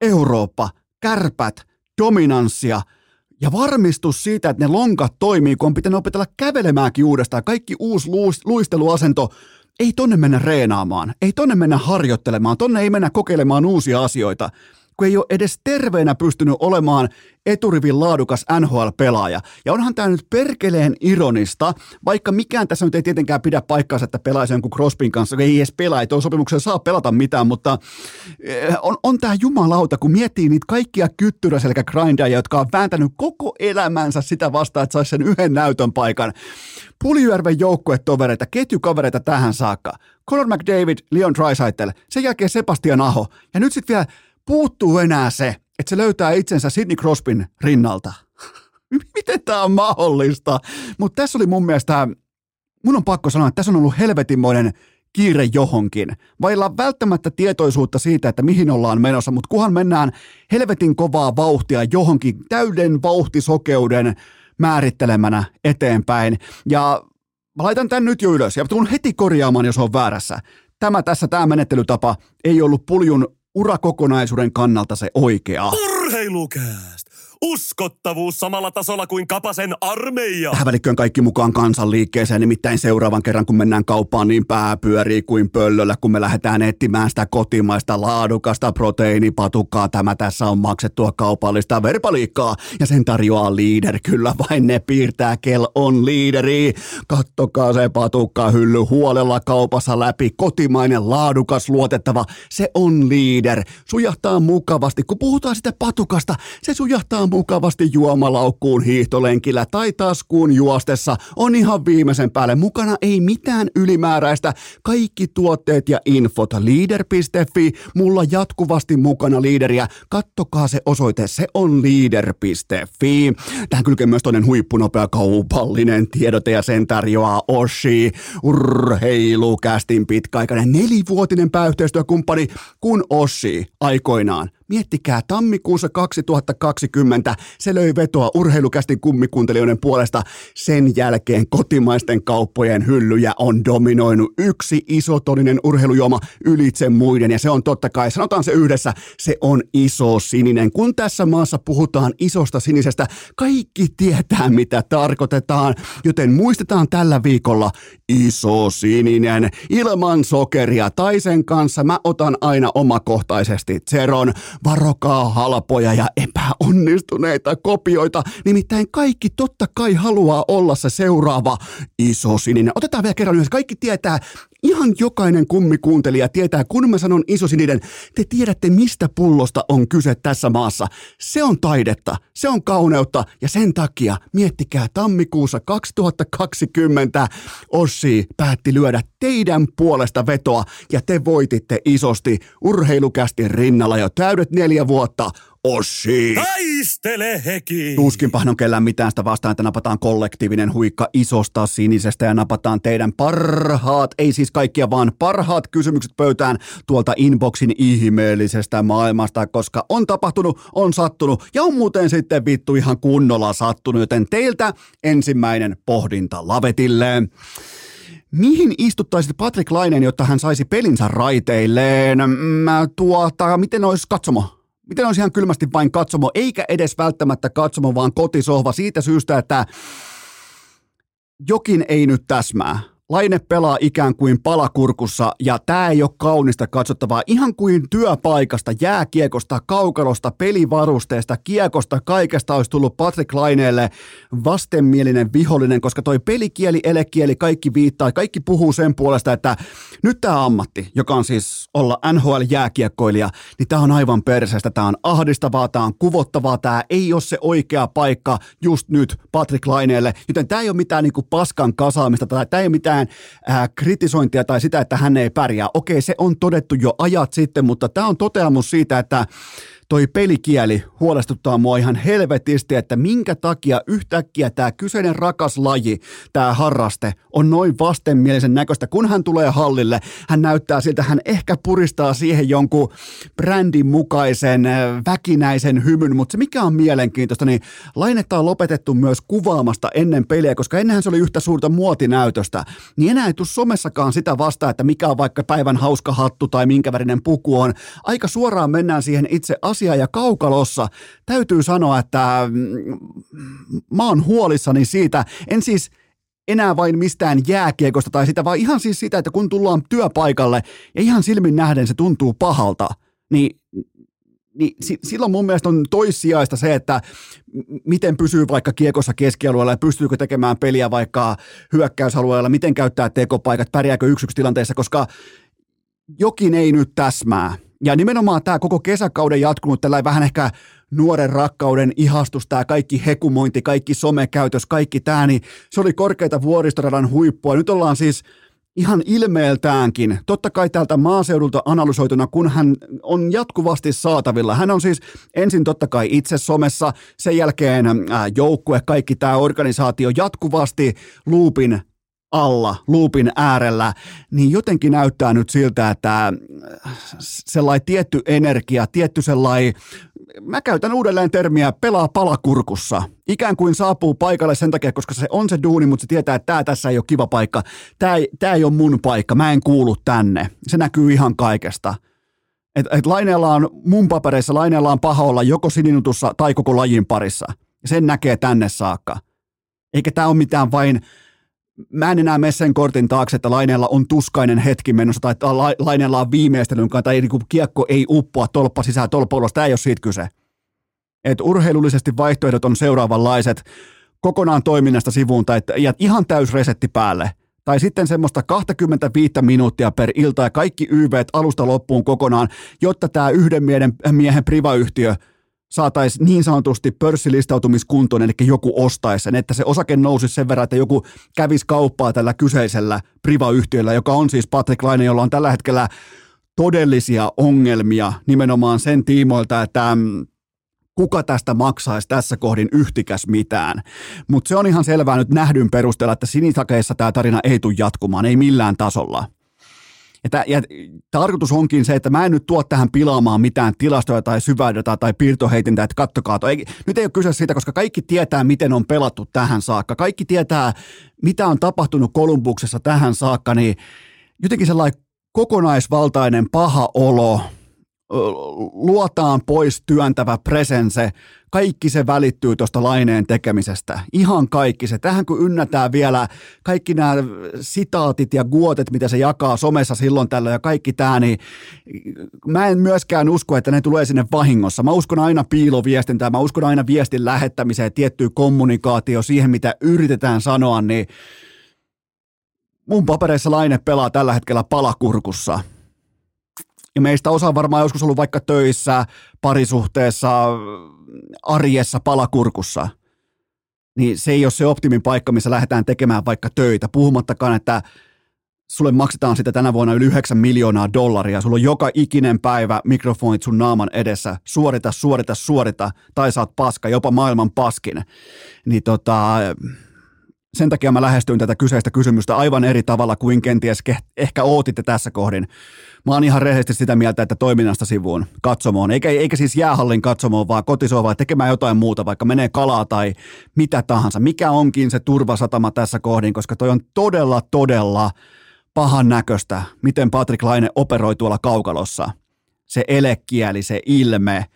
Eurooppa, kärpät, dominanssia – ja varmistus siitä, että ne lonkat toimii, kun on pitänyt opetella kävelemäänkin uudestaan. Kaikki uusi luisteluasento, ei tonne mennä reenaamaan, ei tonne mennä harjoittelemaan, tonne ei mennä kokeilemaan uusia asioita kun ei ole edes terveenä pystynyt olemaan eturivin laadukas NHL-pelaaja. Ja onhan tämä nyt perkeleen ironista, vaikka mikään tässä nyt ei tietenkään pidä paikkaansa, että pelaisi jonkun Crospin kanssa, ei edes pelaa, ei sopimuksen saa pelata mitään, mutta eh, on, on tämä jumalauta, kun miettii niitä kaikkia kyttyräselkä grindajia, jotka on vääntänyt koko elämänsä sitä vastaan, että saisi sen yhden näytön paikan. Puljujärven joukkuetovereita, ketjukavereita tähän saakka. Conor McDavid, Leon Draisaitl, sen jälkeen Sebastian Aho. Ja nyt sitten vielä puuttuu enää se, että se löytää itsensä Sidney Crosbyn rinnalta. Miten tämä on mahdollista? Mutta tässä oli mun mielestä, mun on pakko sanoa, että tässä on ollut helvetinmoinen kiire johonkin. Vailla välttämättä tietoisuutta siitä, että mihin ollaan menossa, mutta kunhan mennään helvetin kovaa vauhtia johonkin täyden vauhtisokeuden määrittelemänä eteenpäin. Ja mä laitan tämän nyt jo ylös ja tulen heti korjaamaan, jos on väärässä. Tämä tässä, tämä menettelytapa ei ollut puljun urakokonaisuuden kannalta se oikea. Urheilukääst! Uskottavuus samalla tasolla kuin Kapasen armeija. Tähän välikköön kaikki mukaan kansanliikkeeseen, nimittäin seuraavan kerran kun mennään kauppaan niin pää pyörii kuin pöllöllä, kun me lähdetään etsimään sitä kotimaista laadukasta proteiinipatukkaa. Tämä tässä on maksettua kaupallista verbaliikkaa ja sen tarjoaa liider. Kyllä vain ne piirtää, kel on liideri. Kattokaa se patukka hylly huolella kaupassa läpi. Kotimainen, laadukas, luotettava. Se on liider. Sujahtaa mukavasti. Kun puhutaan sitä patukasta, se sujahtaa mukavasti juomalaukkuun hiihtolenkillä tai taskuun juostessa on ihan viimeisen päälle mukana ei mitään ylimääräistä. Kaikki tuotteet ja infot leader.fi, mulla jatkuvasti mukana liideriä. Kattokaa se osoite, se on leader.fi. Tähän kylkee myös toinen huippunopea kaupallinen tiedote ja sen tarjoaa Oshi, urheilukästin pitkäaikainen nelivuotinen pääyhteistyökumppani, kun Oshi aikoinaan Miettikää, tammikuussa 2020 se löi vetoa urheilukästin kummikuuntelijoiden puolesta. Sen jälkeen kotimaisten kauppojen hyllyjä on dominoinut yksi isotoninen urheilujuoma ylitse muiden. Ja se on totta kai, sanotaan se yhdessä, se on iso sininen. Kun tässä maassa puhutaan isosta sinisestä, kaikki tietää mitä tarkoitetaan. Joten muistetaan tällä viikolla iso sininen ilman sokeria tai sen kanssa. Mä otan aina omakohtaisesti Zeron varokaa halpoja ja epäonnistuneita kopioita. Nimittäin kaikki totta kai haluaa olla se seuraava iso sininen. Otetaan vielä kerran yhdessä. Kaikki tietää, Ihan jokainen kummikuuntelija tietää, kun mä sanon isosininen, te tiedätte mistä pullosta on kyse tässä maassa. Se on taidetta, se on kauneutta ja sen takia miettikää tammikuussa 2020 Ossi päätti lyödä teidän puolesta vetoa ja te voititte isosti urheilukästi rinnalla jo täydet neljä vuotta. Ossi! Taistele heki! Tuskinpa on kellään mitään sitä vastaan, että napataan kollektiivinen huikka isosta sinisestä ja napataan teidän parhaat, ei siis kaikkia, vaan parhaat kysymykset pöytään tuolta inboxin ihmeellisestä maailmasta, koska on tapahtunut, on sattunut ja on muuten sitten vittu ihan kunnolla sattunut, joten teiltä ensimmäinen pohdinta lavetille. Mihin istuttaisit Patrick Lainen, jotta hän saisi pelinsä raiteilleen? Mä tuota, miten olisi katsomo? miten olisi ihan kylmästi vain katsomo, eikä edes välttämättä katsomo, vaan kotisohva siitä syystä, että jokin ei nyt täsmää. Laine pelaa ikään kuin palakurkussa ja tämä ei ole kaunista katsottavaa. Ihan kuin työpaikasta, jääkiekosta, kaukalosta, pelivarusteesta, kiekosta, kaikesta olisi tullut Patrick Laineelle vastenmielinen vihollinen, koska toi pelikieli, elekieli, kaikki viittaa, kaikki puhuu sen puolesta, että nyt tämä ammatti, joka on siis olla NHL-jääkiekkoilija, niin tämä on aivan perseestä, tämä on ahdistavaa, tämä on kuvottavaa, tämä ei ole se oikea paikka just nyt Patrick Laineelle, joten tämä ei ole mitään niinku paskan kasaamista tai tämä ei ole mitään mitään äh, kritisointia tai sitä, että hän ei pärjää. Okei, se on todettu jo ajat sitten, mutta tämä on toteamus siitä, että toi pelikieli huolestuttaa mua ihan helvetisti, että minkä takia yhtäkkiä tämä kyseinen rakas laji, tämä harraste, on noin vastenmielisen näköistä. Kun hän tulee hallille, hän näyttää siltä, hän ehkä puristaa siihen jonkun brändin mukaisen väkinäisen hymyn, mutta se mikä on mielenkiintoista, niin lainetta on lopetettu myös kuvaamasta ennen peliä, koska ennenhän se oli yhtä suurta muotinäytöstä, niin enää ei tule somessakaan sitä vastaan, että mikä on vaikka päivän hauska hattu tai minkä värinen puku on. Aika suoraan mennään siihen itse asia ja kaukalossa täytyy sanoa, että mm, mä oon huolissani siitä, en siis enää vain mistään jääkiekosta tai sitä, vaan ihan siis sitä, että kun tullaan työpaikalle ja ihan silmin nähden se tuntuu pahalta, niin niin silloin mun mielestä on toissijaista se, että miten pysyy vaikka kiekossa keskialueella ja pystyykö tekemään peliä vaikka hyökkäysalueella, miten käyttää tekopaikat, pärjääkö yksi tilanteessa, koska jokin ei nyt täsmää. Ja nimenomaan tämä koko kesäkauden jatkunut tällä vähän ehkä nuoren rakkauden ihastus, tämä kaikki hekumointi, kaikki somekäytös, kaikki tämä, niin se oli korkeita vuoristoradan huippua. Nyt ollaan siis ihan ilmeeltäänkin, totta kai täältä maaseudulta analysoituna, kun hän on jatkuvasti saatavilla. Hän on siis ensin totta kai itse somessa, sen jälkeen joukkue, kaikki tämä organisaatio jatkuvasti luupin alla, luupin äärellä, niin jotenkin näyttää nyt siltä, että äh, sellainen tietty energia, tietty sellainen, mä käytän uudelleen termiä, pelaa palakurkussa. Ikään kuin saapuu paikalle sen takia, koska se on se duuni, mutta se tietää, että tämä tässä ei ole kiva paikka. Tämä ei, tämä ei ole mun paikka, mä en kuulu tänne. Se näkyy ihan kaikesta. Et, et Laineella on, mun papereissa Laineella on paha olla joko sininutussa tai koko lajin parissa. Sen näkee tänne saakka. Eikä tämä ole mitään vain mä en enää mene sen kortin taakse, että Laineella on tuskainen hetki menossa tai että Laineella on viimeistelyn kanssa tai niin kiekko ei uppoa tolppa sisään tolppa ulos. Tämä ei ole siitä kyse. Et urheilullisesti vaihtoehdot on seuraavanlaiset kokonaan toiminnasta sivuun tai ja ihan täys resetti päälle. Tai sitten semmoista 25 minuuttia per ilta ja kaikki YV alusta loppuun kokonaan, jotta tämä yhden miehen, miehen privayhtiö – saataisiin niin sanotusti pörssilistautumiskuntoon, eli joku ostaisi sen, että se osake nousisi sen verran, että joku kävisi kauppaa tällä kyseisellä privayhtiöllä, joka on siis Patrick Laine, jolla on tällä hetkellä todellisia ongelmia nimenomaan sen tiimoilta, että mm, kuka tästä maksaisi tässä kohdin yhtikäs mitään. Mutta se on ihan selvää nyt nähdyn perusteella, että sinisakeissa tämä tarina ei tule jatkumaan, ei millään tasolla. Ja, ja tarkoitus onkin se, että mä en nyt tuo tähän pilaamaan mitään tilastoja tai syvädataa tai piirtoheitintä, että kattokaa. Ei, nyt ei ole kyse siitä, koska kaikki tietää, miten on pelattu tähän saakka. Kaikki tietää, mitä on tapahtunut Kolumbuksessa tähän saakka, niin jotenkin sellainen kokonaisvaltainen paha olo luotaan pois työntävä presense, kaikki se välittyy tuosta laineen tekemisestä. Ihan kaikki se. Tähän kun ynnätään vielä kaikki nämä sitaatit ja guotet, mitä se jakaa somessa silloin tällöin ja kaikki tämä, niin mä en myöskään usko, että ne tulee sinne vahingossa. Mä uskon aina piiloviestintään, mä uskon aina viestin lähettämiseen, tiettyyn kommunikaatio, siihen mitä yritetään sanoa, niin mun papereissa laine pelaa tällä hetkellä palakurkussa – ja meistä osa varmaan joskus ollut vaikka töissä, parisuhteessa, arjessa, palakurkussa. Niin se ei ole se optimin paikka, missä lähdetään tekemään vaikka töitä. Puhumattakaan, että sulle maksetaan sitä tänä vuonna yli 9 miljoonaa dollaria. Sulla on joka ikinen päivä mikrofonit sun naaman edessä. Suorita, suorita, suorita, tai saat paska, jopa maailman paskin. Niin tota, sen takia mä lähestyin tätä kyseistä kysymystä aivan eri tavalla kuin kenties ehkä ootitte tässä kohdin. Mä oon ihan rehellisesti sitä mieltä, että toiminnasta sivuun katsomoon, eikä, eikä siis jäähallin katsomoon, vaan kotisohvaan tekemään jotain muuta, vaikka menee kalaa tai mitä tahansa. Mikä onkin se turvasatama tässä kohdin, koska toi on todella, todella pahan näköistä, miten Patrick Laine operoi tuolla kaukalossa. Se elekieli, se ilme,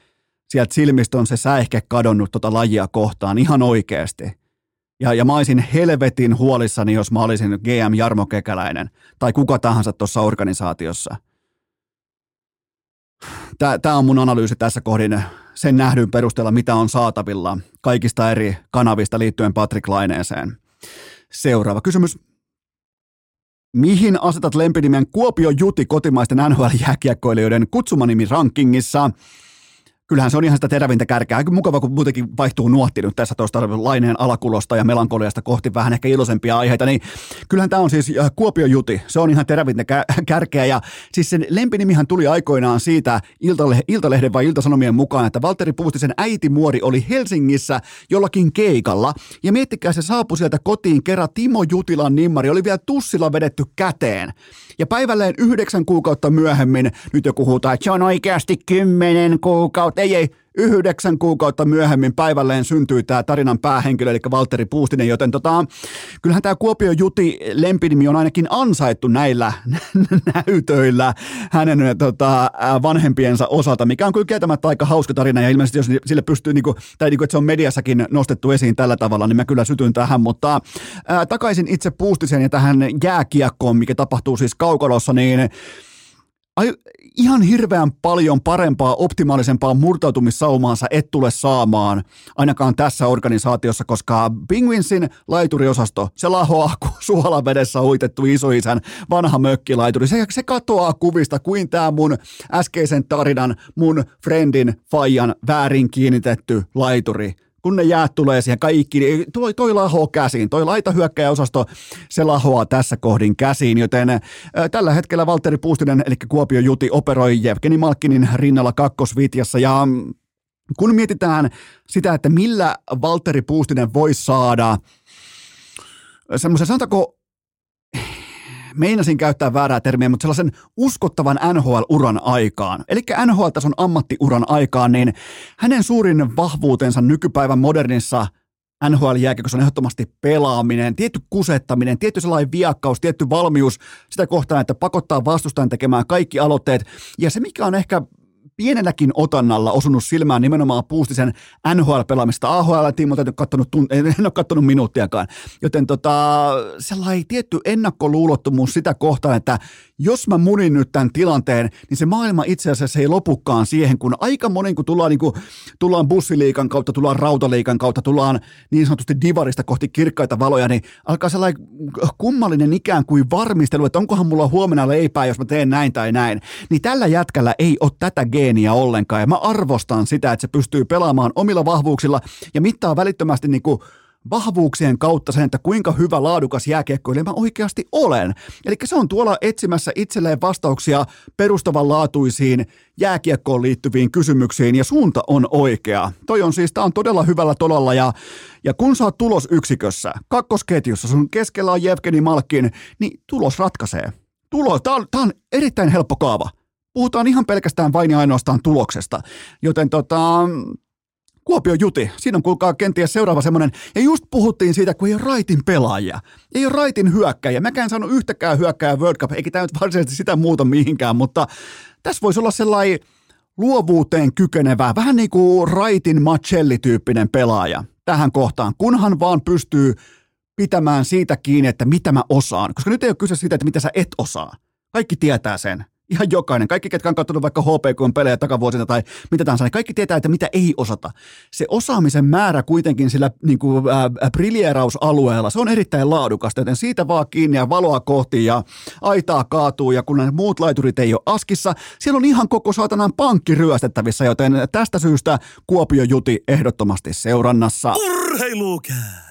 sieltä silmistä on se säihke kadonnut tota lajia kohtaan ihan oikeasti. Ja, ja mä olisin helvetin huolissani, jos mä olisin GM Jarmo Kekäläinen tai kuka tahansa tuossa organisaatiossa. Tämä on mun analyysi tässä kohdin sen nähdyn perusteella, mitä on saatavilla kaikista eri kanavista liittyen Patrick Laineeseen. Seuraava kysymys. Mihin asetat lempinimen Kuopio Juti kotimaisten NHL-jääkiekkoilijoiden kutsumanimi rankingissa? Kyllähän se on ihan sitä terävintä kärkää. Aika mukava, kun muutenkin vaihtuu nuotti nyt tässä tuosta laineen alakulosta ja melankoliasta kohti vähän ehkä iloisempia aiheita, niin kyllähän tämä on siis äh, Kuopio Juti. Se on ihan terävintä kärkeä ja siis sen lempinimihän tuli aikoinaan siitä Iltale- Iltalehden vai Iltasanomien mukaan, että Valtteri Puustisen äitimuori oli Helsingissä jollakin keikalla ja miettikää se saapui sieltä kotiin kerran Timo Jutilan nimmari, oli vielä tussilla vedetty käteen. Ja päivälleen yhdeksän kuukautta myöhemmin, nyt joku huutaa, että se on oikeasti kymmenen kuukautta, ei ei, yhdeksän kuukautta myöhemmin päivälleen syntyi tämä tarinan päähenkilö, eli Valtteri Puustinen, joten tota, kyllähän tämä Kuopio Juti lempinimi on ainakin ansaittu näillä näytöillä hänen tota, vanhempiensa osalta, mikä on kyllä kieltämättä aika hauska tarina, ja ilmeisesti jos sille pystyy, niinku, tai niinku, että se on mediassakin nostettu esiin tällä tavalla, niin mä kyllä sytyn tähän, mutta ää, takaisin itse Puustisen ja tähän jääkiekkoon, mikä tapahtuu siis kaukalossa, niin ai, ihan hirveän paljon parempaa, optimaalisempaa murtautumissaumaansa et tule saamaan, ainakaan tässä organisaatiossa, koska Penguinsin laituriosasto, se lahoaa kuin suolavedessä uitettu isoisän vanha mökkilaituri. Se, se katoaa kuvista kuin tämä mun äskeisen tarinan, mun friendin, Fajan väärin kiinnitetty laituri kun ne jäät tulee siihen kaikki, niin toi, toi lahoaa käsiin, toi laitahyökkäjäosasto, se lahoaa tässä kohdin käsiin, joten ä, tällä hetkellä Valtteri Puustinen, eli Kuopio Juti, operoi Jevgeni Malkkinin rinnalla kakkosvitjassa, ja mm, kun mietitään sitä, että millä Valtteri Puustinen voi saada semmoisen, sanotaanko meinasin käyttää väärää termiä, mutta sellaisen uskottavan NHL-uran aikaan, eli NHL-tason ammattiuran aikaan, niin hänen suurin vahvuutensa nykypäivän modernissa NHL-jääkiekossa on ehdottomasti pelaaminen, tietty kusettaminen, tietty sellainen viakkaus, tietty valmius sitä kohtaan, että pakottaa vastustajan tekemään kaikki aloitteet. Ja se, mikä on ehkä pienelläkin otannalla osunut silmään nimenomaan Puustisen NHL-pelaamista. AHL-tiimolta en, kattonut, en ole katsonut minuuttiakaan. Joten tota, sellainen tietty ennakkoluulottomuus sitä kohtaan, että jos mä munin nyt tämän tilanteen, niin se maailma itse asiassa ei lopukaan siihen, kun aika monen, kun tullaan, niin kuin, tullaan bussiliikan kautta, tullaan rautaliikan kautta, tullaan niin sanotusti divarista kohti kirkkaita valoja, niin alkaa sellainen kummallinen ikään kuin varmistelu, että onkohan mulla huomenna leipää, jos mä teen näin tai näin. Niin tällä jätkällä ei ole tätä geeniä ollenkaan, ja mä arvostan sitä, että se pystyy pelaamaan omilla vahvuuksilla ja mittaa välittömästi niin kuin vahvuuksien kautta sen, että kuinka hyvä laadukas jääkiekkoilija mä oikeasti olen. Eli se on tuolla etsimässä itselleen vastauksia perustavanlaatuisiin jääkiekkoon liittyviin kysymyksiin ja suunta on oikea. Toi on siis, tää on todella hyvällä tolalla ja, ja kun sä oot tulosyksikössä, kakkosketjussa, sun keskellä on Jevgeni Malkin, niin tulos ratkaisee. Tulos, tää on, tää on erittäin helppo kaava. Puhutaan ihan pelkästään vain ja ainoastaan tuloksesta. Joten tota, Kuopio Juti, siinä on kuulkaa kenties seuraava semmoinen, ja just puhuttiin siitä, kun ei ole raitin pelaajia, ei ole raitin hyökkäjä, mäkään saanut yhtäkään hyökkäjä World Cup, eikä tämä nyt varsinaisesti sitä muuta mihinkään, mutta tässä voisi olla sellainen luovuuteen kykenevä, vähän niin kuin Raitin Macelli-tyyppinen pelaaja tähän kohtaan, kunhan vaan pystyy pitämään siitä kiinni, että mitä mä osaan. Koska nyt ei ole kyse siitä, että mitä sä et osaa. Kaikki tietää sen. Ihan jokainen. Kaikki, ketkä on katsonut vaikka HPK pelejä takavuosina tai mitä tahansa, niin kaikki tietää, että mitä ei osata. Se osaamisen määrä kuitenkin sillä niin kuin, äh, briljeerausalueella, se on erittäin laadukasta, joten siitä vaan kiinni ja valoa kohti ja aitaa kaatuu ja kun ne muut laiturit ei ole askissa, siellä on ihan koko saatanan pankki ryöstettävissä, joten tästä syystä Kuopio Juti ehdottomasti seurannassa. Urheilukää!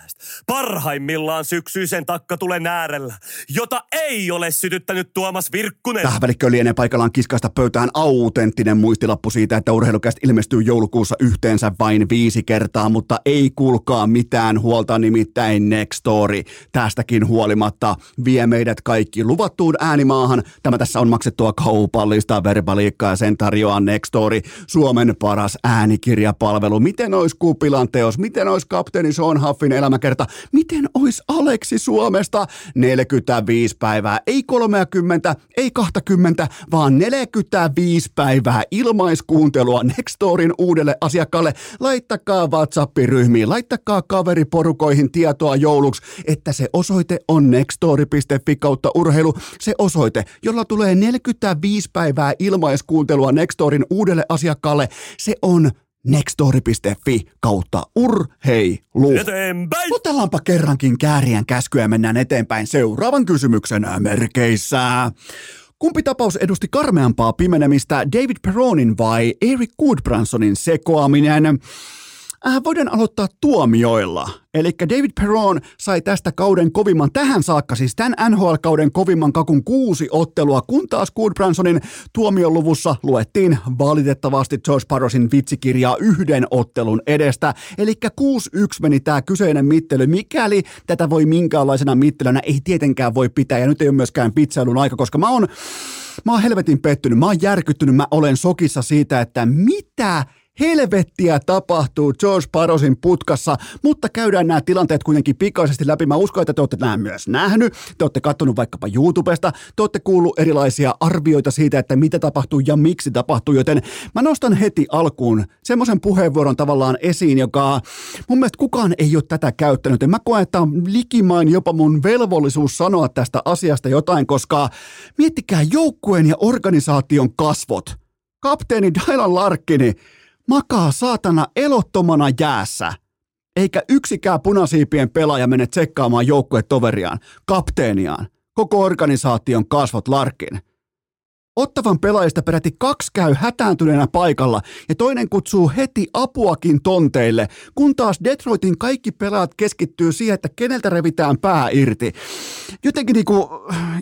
Parhaimmillaan syksyisen takkatulen äärellä, jota ei ole sytyttänyt Tuomas Virkkunen. Tähän välikköön lienee paikallaan kiskasta pöytään autenttinen muistilappu siitä, että urheilukästä ilmestyy joulukuussa yhteensä vain viisi kertaa, mutta ei kuulkaa mitään huolta, nimittäin Nextory. Tästäkin huolimatta vie meidät kaikki luvattuun äänimaahan. Tämä tässä on maksettua kaupallista verbaliikkaa ja sen tarjoaa Nextory, Suomen paras äänikirjapalvelu. Miten olisi Kupilan teos, miten olisi kapteeni Sean Huffin elämäkerta, miten olisi Aleksi Suomesta 45 päivää, ei 30, ei 20, vaan 45 päivää ilmaiskuuntelua Nextorin uudelle asiakkaalle. Laittakaa WhatsApp-ryhmiin, laittakaa kaveriporukoihin tietoa jouluksi, että se osoite on nextori.fi kautta urheilu. Se osoite, jolla tulee 45 päivää ilmaiskuuntelua Nextorin uudelle asiakkaalle, se on nextory.fi kautta urheilu. Eteenpäin! Otellaanpa kerrankin käärien käskyä ja mennään eteenpäin seuraavan kysymyksen merkeissä. Kumpi tapaus edusti karmeampaa pimenemistä, David Peronin vai Eric Goodbransonin sekoaminen? Äh, voidaan aloittaa tuomioilla. Eli David Perron sai tästä kauden kovimman, tähän saakka siis tämän NHL-kauden kovimman kakun kuusi ottelua, kun taas Goodbransonin tuomioluvussa luettiin valitettavasti George Parrosin vitsikirjaa yhden ottelun edestä. Eli 6-1 meni tämä kyseinen mittely, mikäli tätä voi minkäänlaisena mittelönä ei tietenkään voi pitää, ja nyt ei ole myöskään pizzailun aika, koska mä oon, mä oon helvetin pettynyt, mä oon järkyttynyt, mä olen sokissa siitä, että mitä helvettiä tapahtuu George Parosin putkassa, mutta käydään nämä tilanteet kuitenkin pikaisesti läpi. Mä uskon, että te olette nämä myös nähnyt, te olette katsonut vaikkapa YouTubesta, te olette kuullut erilaisia arvioita siitä, että mitä tapahtuu ja miksi tapahtuu, joten mä nostan heti alkuun semmoisen puheenvuoron tavallaan esiin, joka mun mielestä kukaan ei ole tätä käyttänyt. Ja mä koen, että on likimain jopa mun velvollisuus sanoa tästä asiasta jotain, koska miettikää joukkueen ja organisaation kasvot. Kapteeni Dylan Larkkini, makaa saatana elottomana jäässä, eikä yksikään punasiipien pelaaja mene tsekkaamaan joukkuetoveriaan, kapteeniaan, koko organisaation kasvot Larkin. Ottavan pelaajista peräti kaksi käy hätääntyneenä paikalla ja toinen kutsuu heti apuakin tonteille, kun taas Detroitin kaikki pelaajat keskittyy siihen, että keneltä revitään pää irti. Jotenkin, niinku,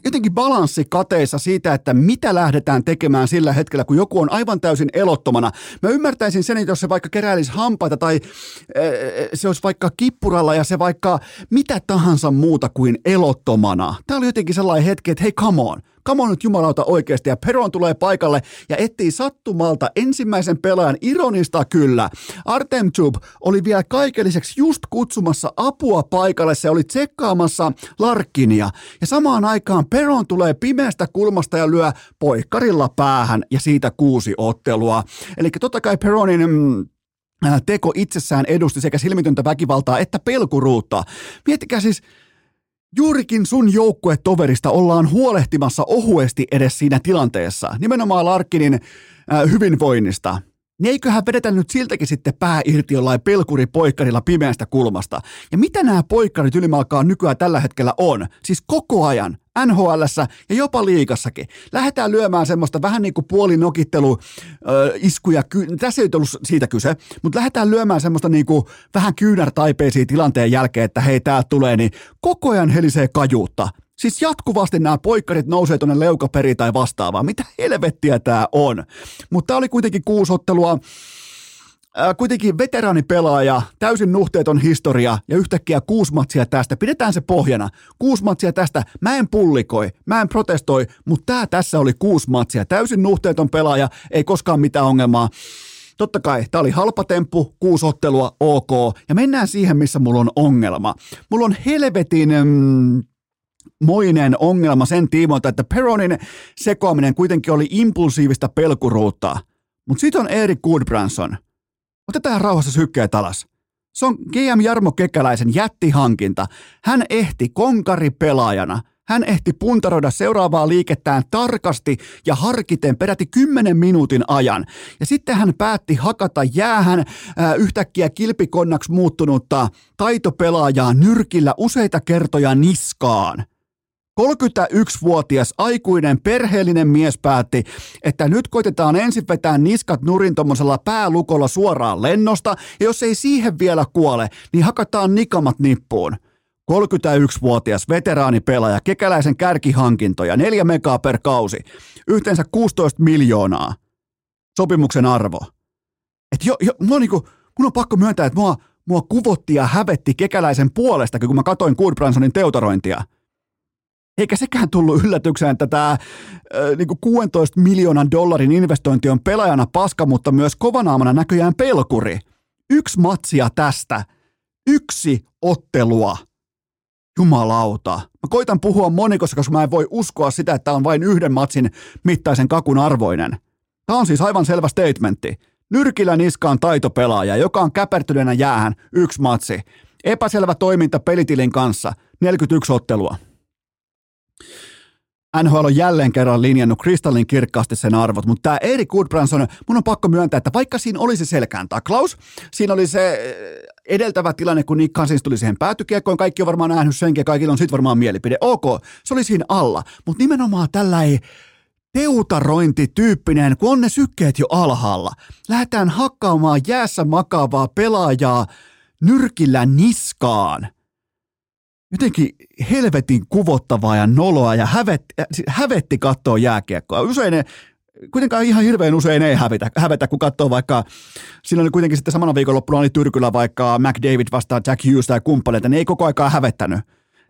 jotenkin balanssi kateissa siitä, että mitä lähdetään tekemään sillä hetkellä, kun joku on aivan täysin elottomana. Mä ymmärtäisin sen, että jos se vaikka keräilisi hampaita tai se olisi vaikka kippuralla ja se vaikka mitä tahansa muuta kuin elottomana. Tämä oli jotenkin sellainen hetki, että hei come on – come on nyt jumalauta oikeasti, ja Peron tulee paikalle ja etsii sattumalta ensimmäisen pelaajan ironista kyllä. Artem Chub oli vielä kaiken lisäksi just kutsumassa apua paikalle, se oli tsekkaamassa Larkinia, ja samaan aikaan Peron tulee pimeästä kulmasta ja lyö poikkarilla päähän, ja siitä kuusi ottelua. Eli totta kai Peronin mm, teko itsessään edusti sekä silmitöntä väkivaltaa että pelkuruutta. Miettikää siis, Juurikin sun joukkuetoverista ollaan huolehtimassa ohuesti edes siinä tilanteessa, nimenomaan Larkkinin äh, hyvinvoinnista. Niin eiköhän vedetä nyt siltäkin sitten pää irti jollain pelkuripoikkarilla pimeästä kulmasta. Ja mitä nämä poikkarit ylimalkaa nykyään tällä hetkellä on? Siis koko ajan. nhl ja jopa liikassakin. Lähdetään lyömään semmoista vähän niin kuin puolinokittelu äh, iskuja. Tässä ei ollut siitä kyse, mutta lähdetään lyömään semmoista niin kuin vähän kyynärtaipeisiä tilanteen jälkeen, että hei, täältä tulee, niin koko ajan helisee kajuutta. Siis jatkuvasti nämä poikkarit nousee tuonne leukaperi tai vastaavaa. Mitä helvettiä tämä on? Mutta tämä oli kuitenkin kuusottelua. Kuitenkin veteraanipelaaja, täysin nuhteeton historia ja yhtäkkiä kuusi matsia tästä. Pidetään se pohjana. Kuusi matsia tästä. Mä en pullikoi, mä en protestoi, mutta tämä tässä oli kuusi matsia. Täysin nuhteeton pelaaja, ei koskaan mitään ongelmaa. Totta kai, tämä oli halpa temppu, kuusi ottelua, ok. Ja mennään siihen, missä mulla on ongelma. Mulla on helvetin... Mm, moinen ongelma sen tiimoilta, että Peronin sekoaminen kuitenkin oli impulsiivista pelkuruutta. Mutta sitten on Erik Goodbranson. Otetaan rauhassa sykkeet alas. Se on GM Jarmo Kekäläisen jättihankinta. Hän ehti konkaripelaajana. Hän ehti puntaroida seuraavaa liikettään tarkasti ja harkiten peräti 10 minuutin ajan. Ja sitten hän päätti hakata jäähän äh, yhtäkkiä kilpikonnaksi muuttunutta taitopelaajaa nyrkillä useita kertoja niskaan – 31-vuotias aikuinen perheellinen mies päätti, että nyt koitetaan ensin vetää niskat nurin tuommoisella päälukolla suoraan lennosta, ja jos ei siihen vielä kuole, niin hakataan nikamat nippuun. 31-vuotias veteraanipelaaja, kekäläisen kärkihankintoja, 4 megaa per kausi, yhteensä 16 miljoonaa. Sopimuksen arvo. Et jo, jo, mua niinku, mun on pakko myöntää, että mua, mua kuvotti ja hävetti kekäläisen puolesta, kun mä katoin Goodbransonin teutarointia – eikä sekään tullut yllätykseen, että tämä äh, niin 16 miljoonan dollarin investointi on pelaajana paska, mutta myös kovanaamana näköjään pelkuri. Yksi matsia tästä. Yksi ottelua. Jumalauta. Mä koitan puhua monikossa, koska mä en voi uskoa sitä, että on vain yhden matsin mittaisen kakun arvoinen. Tämä on siis aivan selvä statementti. Nyrkillä niskaan taitopelaaja, joka on käpertyneenä jäähän yksi matsi. Epäselvä toiminta pelitilin kanssa, 41 ottelua. NHL on jälleen kerran linjannut kristallin kirkkaasti sen arvot, mutta tämä Erik Goodbranson, mun on pakko myöntää, että vaikka siinä oli se selkään taklaus, siinä oli se eh, edeltävä tilanne, kun Nick Cousins tuli siihen päätykiekkoon, kaikki on varmaan nähnyt senkin ja kaikilla on sitten varmaan mielipide. Ok, se oli siinä alla, mutta nimenomaan tällä ei teutarointityyppinen, kun on ne sykkeet jo alhaalla. Lähdetään hakkaamaan jäässä makaavaa pelaajaa nyrkillä niskaan jotenkin helvetin kuvottavaa ja noloa ja hävetti, hävetti katsoa jääkiekkoa. Usein ne, kuitenkaan ihan hirveän usein ei hävetä, hävetä kun katsoo vaikka, siinä oli kuitenkin sitten samana viikonloppuna oli Tyrkyllä vaikka McDavid vastaan Jack Hughes tai kumppaneita, ne ei koko aikaa hävettänyt.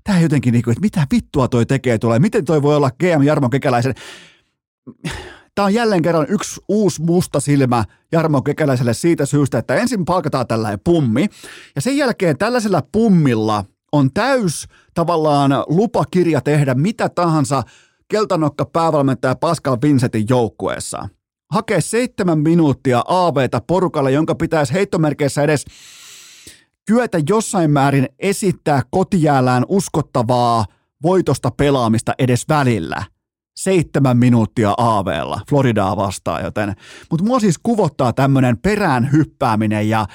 Tämä jotenkin niin kuin, että mitä vittua toi tekee tulee, miten toi voi olla GM Jarmo Kekäläisen. Tämä on jälleen kerran yksi uusi musta silmä Jarmo Kekäläiselle siitä syystä, että ensin palkataan tällainen pummi, ja sen jälkeen tällaisella pummilla – on täys tavallaan lupakirja tehdä mitä tahansa keltanokka päävalmentaja Pascal Vincentin joukkueessa. Hakee seitsemän minuuttia AVta porukalle, jonka pitäisi heittomerkeissä edes kyetä jossain määrin esittää kotijäällään uskottavaa voitosta pelaamista edes välillä. Seitsemän minuuttia AVlla Floridaa vastaan, joten. Mutta mua siis kuvottaa tämmöinen perään hyppääminen ja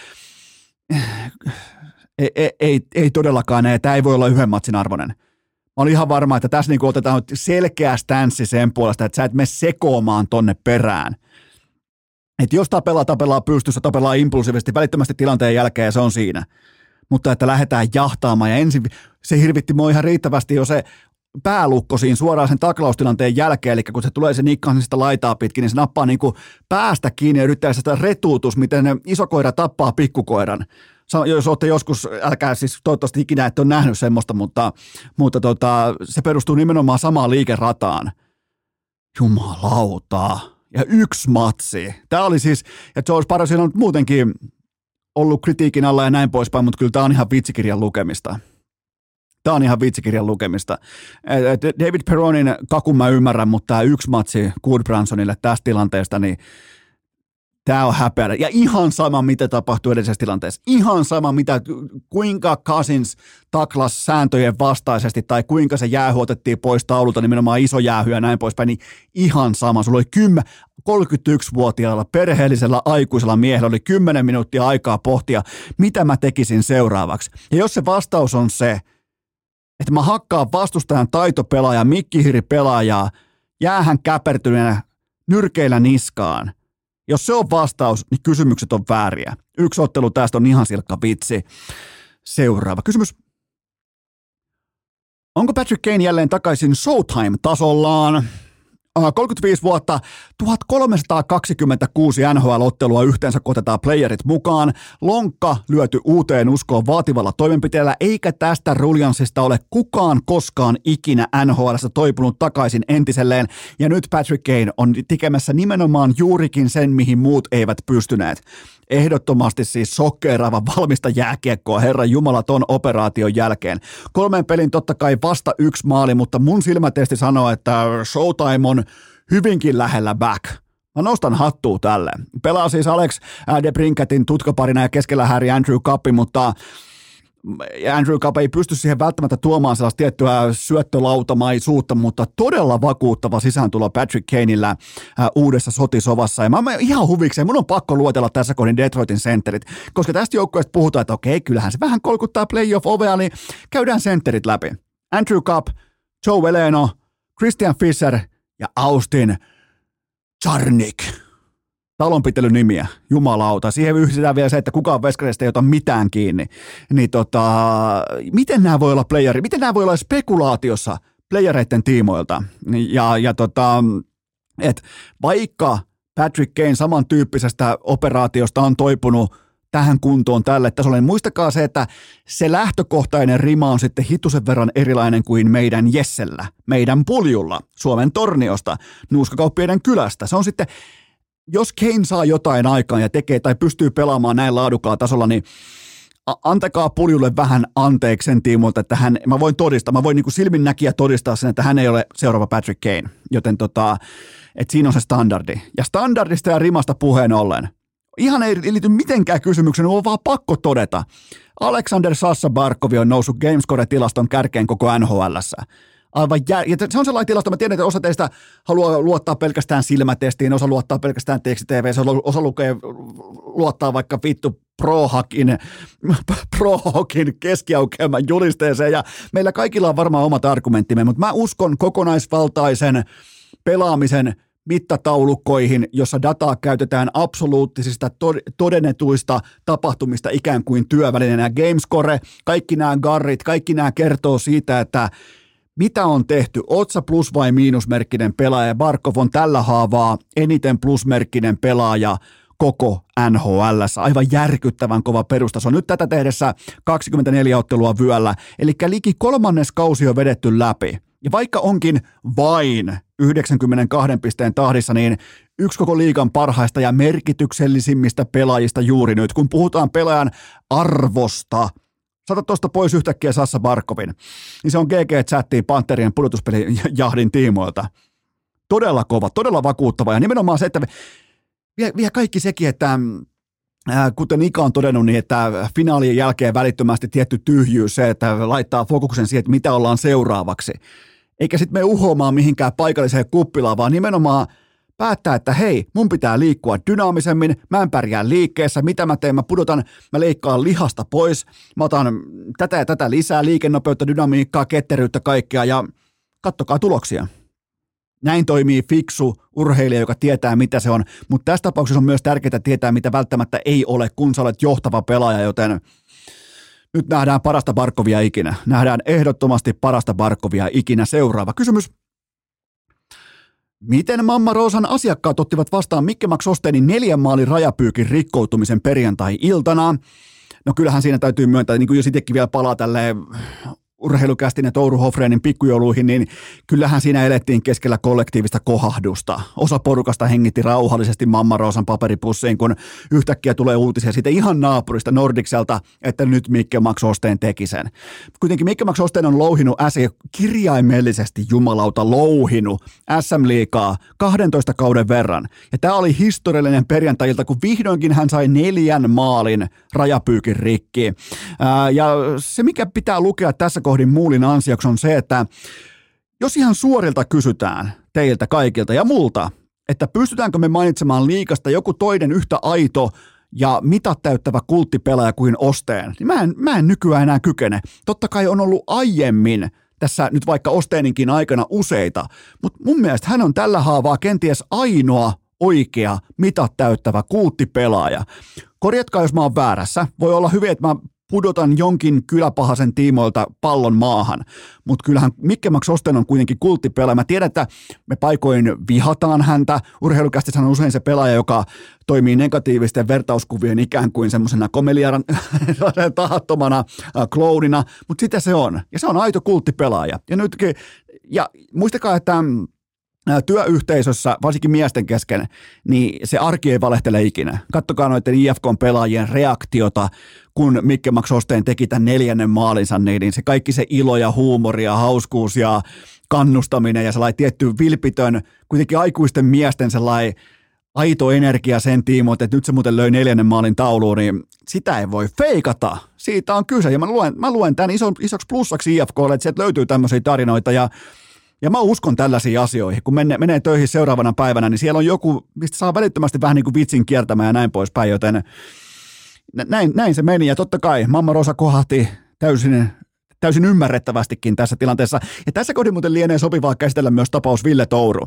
ei, ei, ei, todellakaan, ei, tämä ei voi olla yhden matsin arvoinen. Mä olin ihan varma, että tässä niin otetaan selkeä stanssi sen puolesta, että sä et mene sekoamaan tonne perään. Että jos tapelaa, tapelaa pystyssä, tapelaa impulsiivisesti välittömästi tilanteen jälkeen ja se on siinä. Mutta että lähdetään jahtaamaan ja ensin se hirvitti mua ihan riittävästi jo se päälukko siinä suoraan sen taklaustilanteen jälkeen, eli kun se tulee se nikkansista laitaa pitkin, niin se nappaa niin kuin päästä kiinni ja yrittää sitä retuutus, miten iso koira tappaa pikkukoiran jos olette joskus, älkää siis toivottavasti ikinä ette ole nähnyt semmoista, mutta, mutta tota, se perustuu nimenomaan samaan liikerataan. Jumalauta. Ja yksi matsi. Tämä oli siis, ja George Parasin on muutenkin ollut kritiikin alla ja näin poispäin, mutta kyllä tämä on ihan vitsikirjan lukemista. Tämä on ihan vitsikirjan lukemista. David Peronin kakun mä ymmärrän, mutta tämä yksi matsi Goodbransonille tästä tilanteesta, niin Tämä on häpeä. Ja ihan sama, mitä tapahtuu edellisessä tilanteessa. Ihan sama, mitä, kuinka Cousins taklas sääntöjen vastaisesti tai kuinka se jäähy otettiin pois taululta, nimenomaan iso jäähy ja näin poispäin, niin ihan sama. Sulla oli 10, 31-vuotiaalla perheellisellä aikuisella miehellä oli 10 minuuttia aikaa pohtia, mitä mä tekisin seuraavaksi. Ja jos se vastaus on se, että mä hakkaan vastustajan taitopelaajaa, mikkihiripelaajaa, jäähän käpertyneenä nyrkeillä niskaan – jos se on vastaus, niin kysymykset on vääriä. Yksi ottelu tästä on ihan silkka vitsi. Seuraava kysymys. Onko Patrick Kane jälleen takaisin Showtime-tasollaan? 35 vuotta, 1326 NHL-ottelua yhteensä kotetaan playerit mukaan. Lonkka lyöty uuteen uskoon vaativalla toimenpiteellä, eikä tästä ruljansista ole kukaan koskaan ikinä NHL toipunut takaisin entiselleen. Ja nyt Patrick Kane on tekemässä nimenomaan juurikin sen, mihin muut eivät pystyneet ehdottomasti siis sokkeeraava valmista jääkiekkoa Herran Jumala ton operaation jälkeen. Kolmen pelin totta kai vasta yksi maali, mutta mun silmätesti sanoo, että Showtime on hyvinkin lähellä back. Mä nostan hattua tälle. Pelaa siis Alex De Brinketin tutkaparina ja keskellä Harry Andrew Cuppi, mutta Andrew Cup ei pysty siihen välttämättä tuomaan sellaista tiettyä syöttölautamaisuutta, mutta todella vakuuttava sisääntulo Patrick Kaneillä uudessa sotisovassa. Ja mä, mä ihan huvikseen, mun on pakko luotella tässä kohdin Detroitin centerit, koska tästä joukkueesta puhutaan, että okei, kyllähän se vähän kolkuttaa playoff-ovea, niin käydään centerit läpi. Andrew Cup, Joe Veleno, Christian Fischer ja Austin Charnik talonpitelyn nimiä, jumalauta. Siihen yhdistetään vielä se, että kukaan veskareista ei ota mitään kiinni. Niin tota, miten nämä voi olla playeri, miten nämä voi olla spekulaatiossa playereiden tiimoilta? Ja, ja tota, et vaikka Patrick Kane samantyyppisestä operaatiosta on toipunut tähän kuntoon tälle tasolle, niin muistakaa se, että se lähtökohtainen rima on sitten hitusen verran erilainen kuin meidän Jessellä, meidän puljulla, Suomen torniosta, Nuuskakauppiaiden kylästä. Se on sitten jos Kane saa jotain aikaan ja tekee tai pystyy pelaamaan näin laadukkaalla tasolla, niin antakaa puljulle vähän anteeksi sen tiimoilta, että hän, mä voin todistaa, mä voin niin silmin näkiä todistaa sen, että hän ei ole seuraava Patrick Kane, joten tota, että siinä on se standardi. Ja standardista ja rimasta puheen ollen, ihan ei liity mitenkään kysymykseen, on vaan pakko todeta. Alexander Sassa Barkovi on noussut Gamescore-tilaston kärkeen koko NHLssä aivan jär... ja se on sellainen tilasto, mä tiedän, että osa teistä haluaa luottaa pelkästään silmätestiin, osa luottaa pelkästään teksti-TV, osa lukee, luottaa vaikka vittu ProHakin, ProHakin keskiaukeaman julisteeseen, ja meillä kaikilla on varmaan omat argumenttimme, mutta mä uskon kokonaisvaltaisen pelaamisen mittataulukkoihin, jossa dataa käytetään absoluuttisista todennetuista tapahtumista ikään kuin työvälineenä. Gamescore, kaikki nämä garrit, kaikki nämä kertoo siitä, että mitä on tehty? Otsa plus vai miinusmerkkinen pelaaja? Barkov on tällä haavaa eniten plusmerkkinen pelaaja koko NHL. Aivan järkyttävän kova perustaso. Nyt tätä tehdessä 24 ottelua vyöllä, eli liki kolmannes kausi on vedetty läpi. Ja vaikka onkin vain 92 pisteen tahdissa, niin yksi koko liigan parhaista ja merkityksellisimmistä pelaajista juuri nyt. Kun puhutaan pelaajan arvosta, Sata tuosta pois yhtäkkiä Sassa Barkovin. Niin se on GG-chattiin Panterien pudotuspelijahdin tiimoilta. Todella kova, todella vakuuttava. Ja nimenomaan se, että vie, vie kaikki sekin, että kuten Ika on todennut, niin että finaalien jälkeen välittömästi tietty tyhjyys, se, että laittaa fokuksen siihen, että mitä ollaan seuraavaksi. Eikä sitten me uhoamaan mihinkään paikalliseen kuppilaan, vaan nimenomaan – päättää, että hei, mun pitää liikkua dynaamisemmin, mä en pärjää liikkeessä, mitä mä teen, mä pudotan, mä leikkaan lihasta pois, mä otan tätä ja tätä lisää, liikennopeutta, dynamiikkaa, ketteryyttä, kaikkea ja kattokaa tuloksia. Näin toimii fiksu urheilija, joka tietää, mitä se on, mutta tässä tapauksessa on myös tärkeää tietää, mitä välttämättä ei ole, kun sä olet johtava pelaaja, joten nyt nähdään parasta Barkovia ikinä. Nähdään ehdottomasti parasta Barkovia ikinä. Seuraava kysymys. Miten Mamma Roosan asiakkaat ottivat vastaan Mikke Max Osteenin neljän maalin rajapyykin rikkoutumisen perjantai-iltana? No kyllähän siinä täytyy myöntää, niin kuin jos itsekin vielä palaa tälle urheilukästin ja Touru Hofreenin pikkujouluihin, niin kyllähän siinä elettiin keskellä kollektiivista kohahdusta. Osa porukasta hengitti rauhallisesti Mamma Roosan paperipussiin, kun yhtäkkiä tulee uutisia siitä ihan naapurista Nordikselta, että nyt Mikke Max Osteen teki sen. Kuitenkin Mikke Max Osteen on louhinut S kirjaimellisesti jumalauta louhinut SM-liikaa 12 kauden verran. Ja tämä oli historiallinen perjantailta, kun vihdoinkin hän sai neljän maalin rajapyykin rikki. Ää, ja se, mikä pitää lukea tässä kohdin Muulin ansioksi on se, että jos ihan suorilta kysytään teiltä kaikilta ja multa, että pystytäänkö me mainitsemaan liikasta joku toinen yhtä aito ja mitat täyttävä kulttipelaaja kuin Osteen, niin mä en, mä en nykyään enää kykene. Totta kai on ollut aiemmin tässä nyt vaikka Osteeninkin aikana useita, mutta mun mielestä hän on tällä haavaa kenties ainoa oikea mitat täyttävä kulttipelaaja. Korjatkaa, jos mä oon väärässä. Voi olla hyvin, että mä pudotan jonkin kyläpahasen tiimoilta pallon maahan. Mutta kyllähän Mikke Max Osten on kuitenkin kulttipelaaja. Mä tiedän, että me paikoin vihataan häntä. Urheilukästi on usein se pelaaja, joka toimii negatiivisten vertauskuvien ikään kuin semmoisena komeliaran tahattomana äh, kloudina, mutta sitä se on. Ja se on aito kulttipelaaja. Ja nytkin, ja muistakaa, että mm, työyhteisössä, varsinkin miesten kesken, niin se arki ei valehtele ikinä. Kattokaa noiden IFK-pelaajien reaktiota, kun Mikke Max Osteen teki tämän neljännen maalinsa, niin, niin se kaikki se ilo ja huumori ja hauskuus ja kannustaminen ja sellainen tietty vilpitön, kuitenkin aikuisten miesten sellainen aito energia sen tiimoilta, että nyt se muuten löi neljännen maalin tauluun, niin sitä ei voi feikata. Siitä on kyse. Ja mä luen, mä luen tämän iso, isoksi plussaksi IFKlle, että sieltä löytyy tämmöisiä tarinoita. Ja, ja mä uskon tällaisiin asioihin. Kun menee, menee töihin seuraavana päivänä, niin siellä on joku, mistä saa välittömästi vähän niin kuin vitsin kiertämään ja näin poispäin. Joten näin, näin se meni. Ja totta kai Mamma Rosa kohahti täysin täysin ymmärrettävästikin tässä tilanteessa. Ja tässä kohdin muuten lienee sopivaa käsitellä myös tapaus Ville Touru.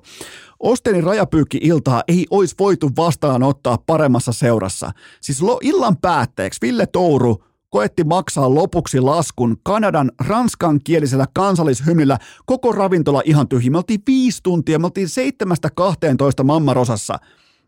Ostenin rajapyykki-iltaa ei olisi voitu vastaanottaa paremmassa seurassa. Siis illan päätteeksi Ville Touru koetti maksaa lopuksi laskun Kanadan ranskankielisellä kansallishymnillä koko ravintola ihan tyhjä. Me oltiin viisi tuntia, me oltiin seitsemästä 12 mammarosassa.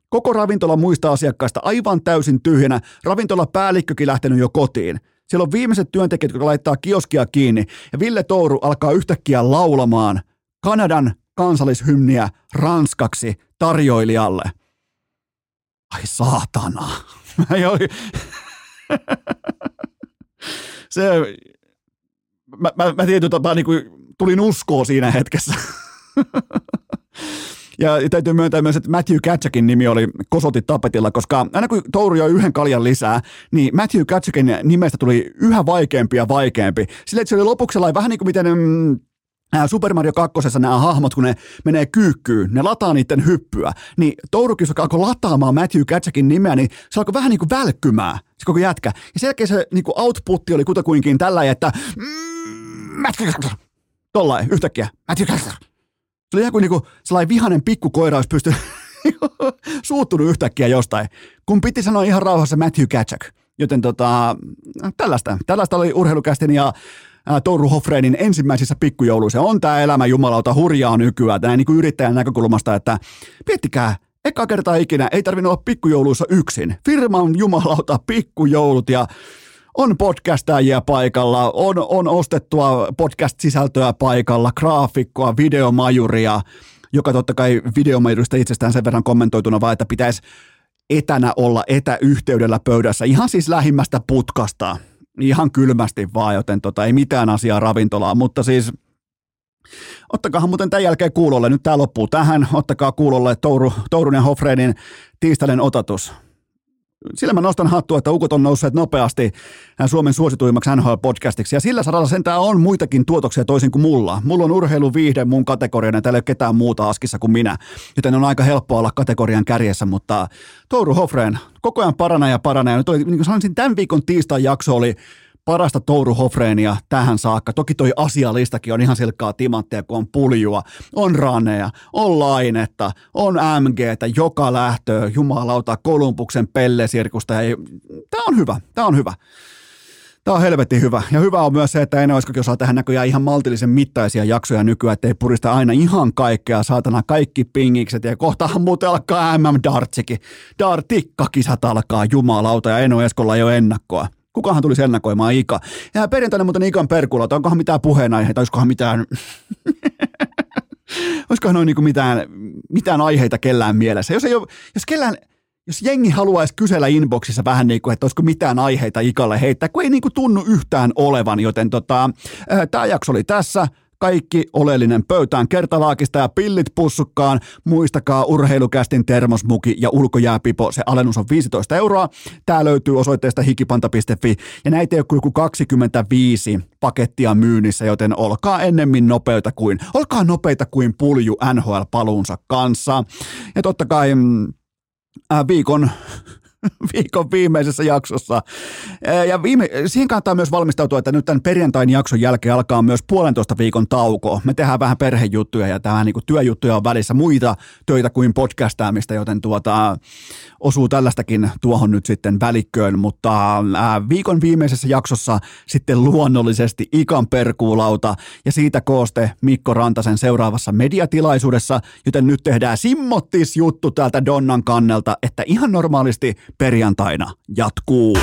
Koko ravintola muista asiakkaista aivan täysin tyhjänä. Ravintola päällikkökin lähtenyt jo kotiin. Siellä on viimeiset työntekijät, jotka laittaa kioskia kiinni. Ja Ville Touru alkaa yhtäkkiä laulamaan Kanadan kansallishymniä ranskaksi tarjoilijalle. Ai saatana. Mä oli... Se... Mä, mä, mä tietyllä tapaa niin kuin, tulin uskoa siinä hetkessä. Ja täytyy myöntää myös, että Matthew Katsakin nimi oli kosoti tapetilla, koska aina kun Touru joi yhden kaljan lisää, niin Matthew Katsakin nimestä tuli yhä vaikeampi ja vaikeampi. Sillä se oli lopuksi vähän niin kuin miten mm, Super Mario 2. nämä hahmot, kun ne menee kyykkyyn, ne lataa niiden hyppyä, niin Tourukin, joka alkoi lataamaan Matthew Katsakin nimeä, niin se alkoi vähän niin kuin välkkymään, se koko jätkä. Ja sen jälkeen se niin kuin outputti oli kutakuinkin tällä, että mm, Matthew tollain yhtäkkiä, Matthew Katsakin se oli ihan kuin niinku sellainen vihanen pikkukoira olisi pystynyt suuttunut yhtäkkiä jostain, kun piti sanoa ihan rauhassa Matthew Katchak. Joten tota, tällaista, tällaista oli urheilukästin ja Touru Hofreinin ensimmäisissä pikkujouluissa. On tämä elämä jumalauta hurjaa nykyään, näin niin kuin yrittäjän näkökulmasta, että miettikää, eka kertaa ikinä ei tarvinnut olla pikkujouluissa yksin. Firman jumalauta pikkujoulut ja on podcastajia paikalla, on, on ostettua podcast-sisältöä paikalla, graafikkoa, videomajuria, joka totta kai videomajurista itsestään sen verran kommentoituna vaan, että pitäisi etänä olla etäyhteydellä pöydässä, ihan siis lähimmästä putkasta, ihan kylmästi vaan, joten tota, ei mitään asiaa ravintolaa, mutta siis Ottakaa muuten tämän jälkeen kuulolle, nyt tämä loppuu tähän, ottakaa kuulolle Touru, Tourun ja Hofreinin tiistainen otatus sillä mä nostan hattua, että ukot on nousseet nopeasti äh, Suomen suosituimmaksi NHL-podcastiksi. Ja sillä saralla sentään on muitakin tuotoksia toisin kuin mulla. Mulla on urheilu viihde mun kategoriana, täällä ei ole ketään muuta askissa kuin minä. Joten on aika helppoa olla kategorian kärjessä, mutta Touru Hofreen koko ajan paranee ja paranee. Ja nyt oli, niin kuin sanoisin, tämän viikon tiistain jakso oli parasta Touru Hofreenia tähän saakka. Toki toi asialistakin on ihan silkkaa timanttia, kun on puljua, on raneja, on lainetta, on MGtä, joka lähtöä, jumalauta, Kolumbuksen pellesirkusta. Tämä on hyvä, tämä on hyvä. Tämä on helvetin hyvä. Ja hyvä on myös se, että Eino Eskokin osaa tähän näköjään ihan maltillisen mittaisia jaksoja nykyään, ettei purista aina ihan kaikkea, saatana kaikki pingikset. Ja kohtahan muuten alkaa MM-dartsikin. Dartikkakisat alkaa, jumalauta, ja Eino Eskolla ei ole ennakkoa. Kukahan tulisi ennakoimaan Ika? Ja perjantaina muuten Ikan perkulla, onkohan mitään puheenaiheita, olisikohan mitään... olisikohan noin niin mitään, mitään aiheita kellään mielessä? Jos, ei ole, jos kellään, jos jengi haluaisi kysellä inboxissa vähän niin kuin, että olisiko mitään aiheita Ikalle heittää, kun ei niin kuin tunnu yhtään olevan, joten tota, tämä jakso oli tässä kaikki oleellinen pöytään kertalaakista ja pillit pussukkaan. Muistakaa urheilukästin termosmuki ja ulkojääpipo, se alennus on 15 euroa. Tää löytyy osoitteesta hikipanta.fi ja näitä ei ole kuin 25 pakettia myynnissä, joten olkaa ennemmin nopeita kuin, olkaa nopeita kuin pulju NHL-paluunsa kanssa. Ja totta kai mm, äh, viikon viikon viimeisessä jaksossa. Ja viime, siihen kannattaa myös valmistautua, että nyt tämän perjantain jakson jälkeen alkaa myös puolentoista viikon tauko. Me tehdään vähän perhejuttuja ja tämä niin työjuttuja on välissä muita töitä kuin podcastaamista, joten tuota, osuu tällaistakin tuohon nyt sitten välikköön, mutta ää, viikon viimeisessä jaksossa sitten luonnollisesti Ikan perkuulauta ja siitä kooste Mikko Rantasen seuraavassa mediatilaisuudessa, joten nyt tehdään simmottis juttu täältä Donnan kannelta, että ihan normaalisti perjantaina jatkuu.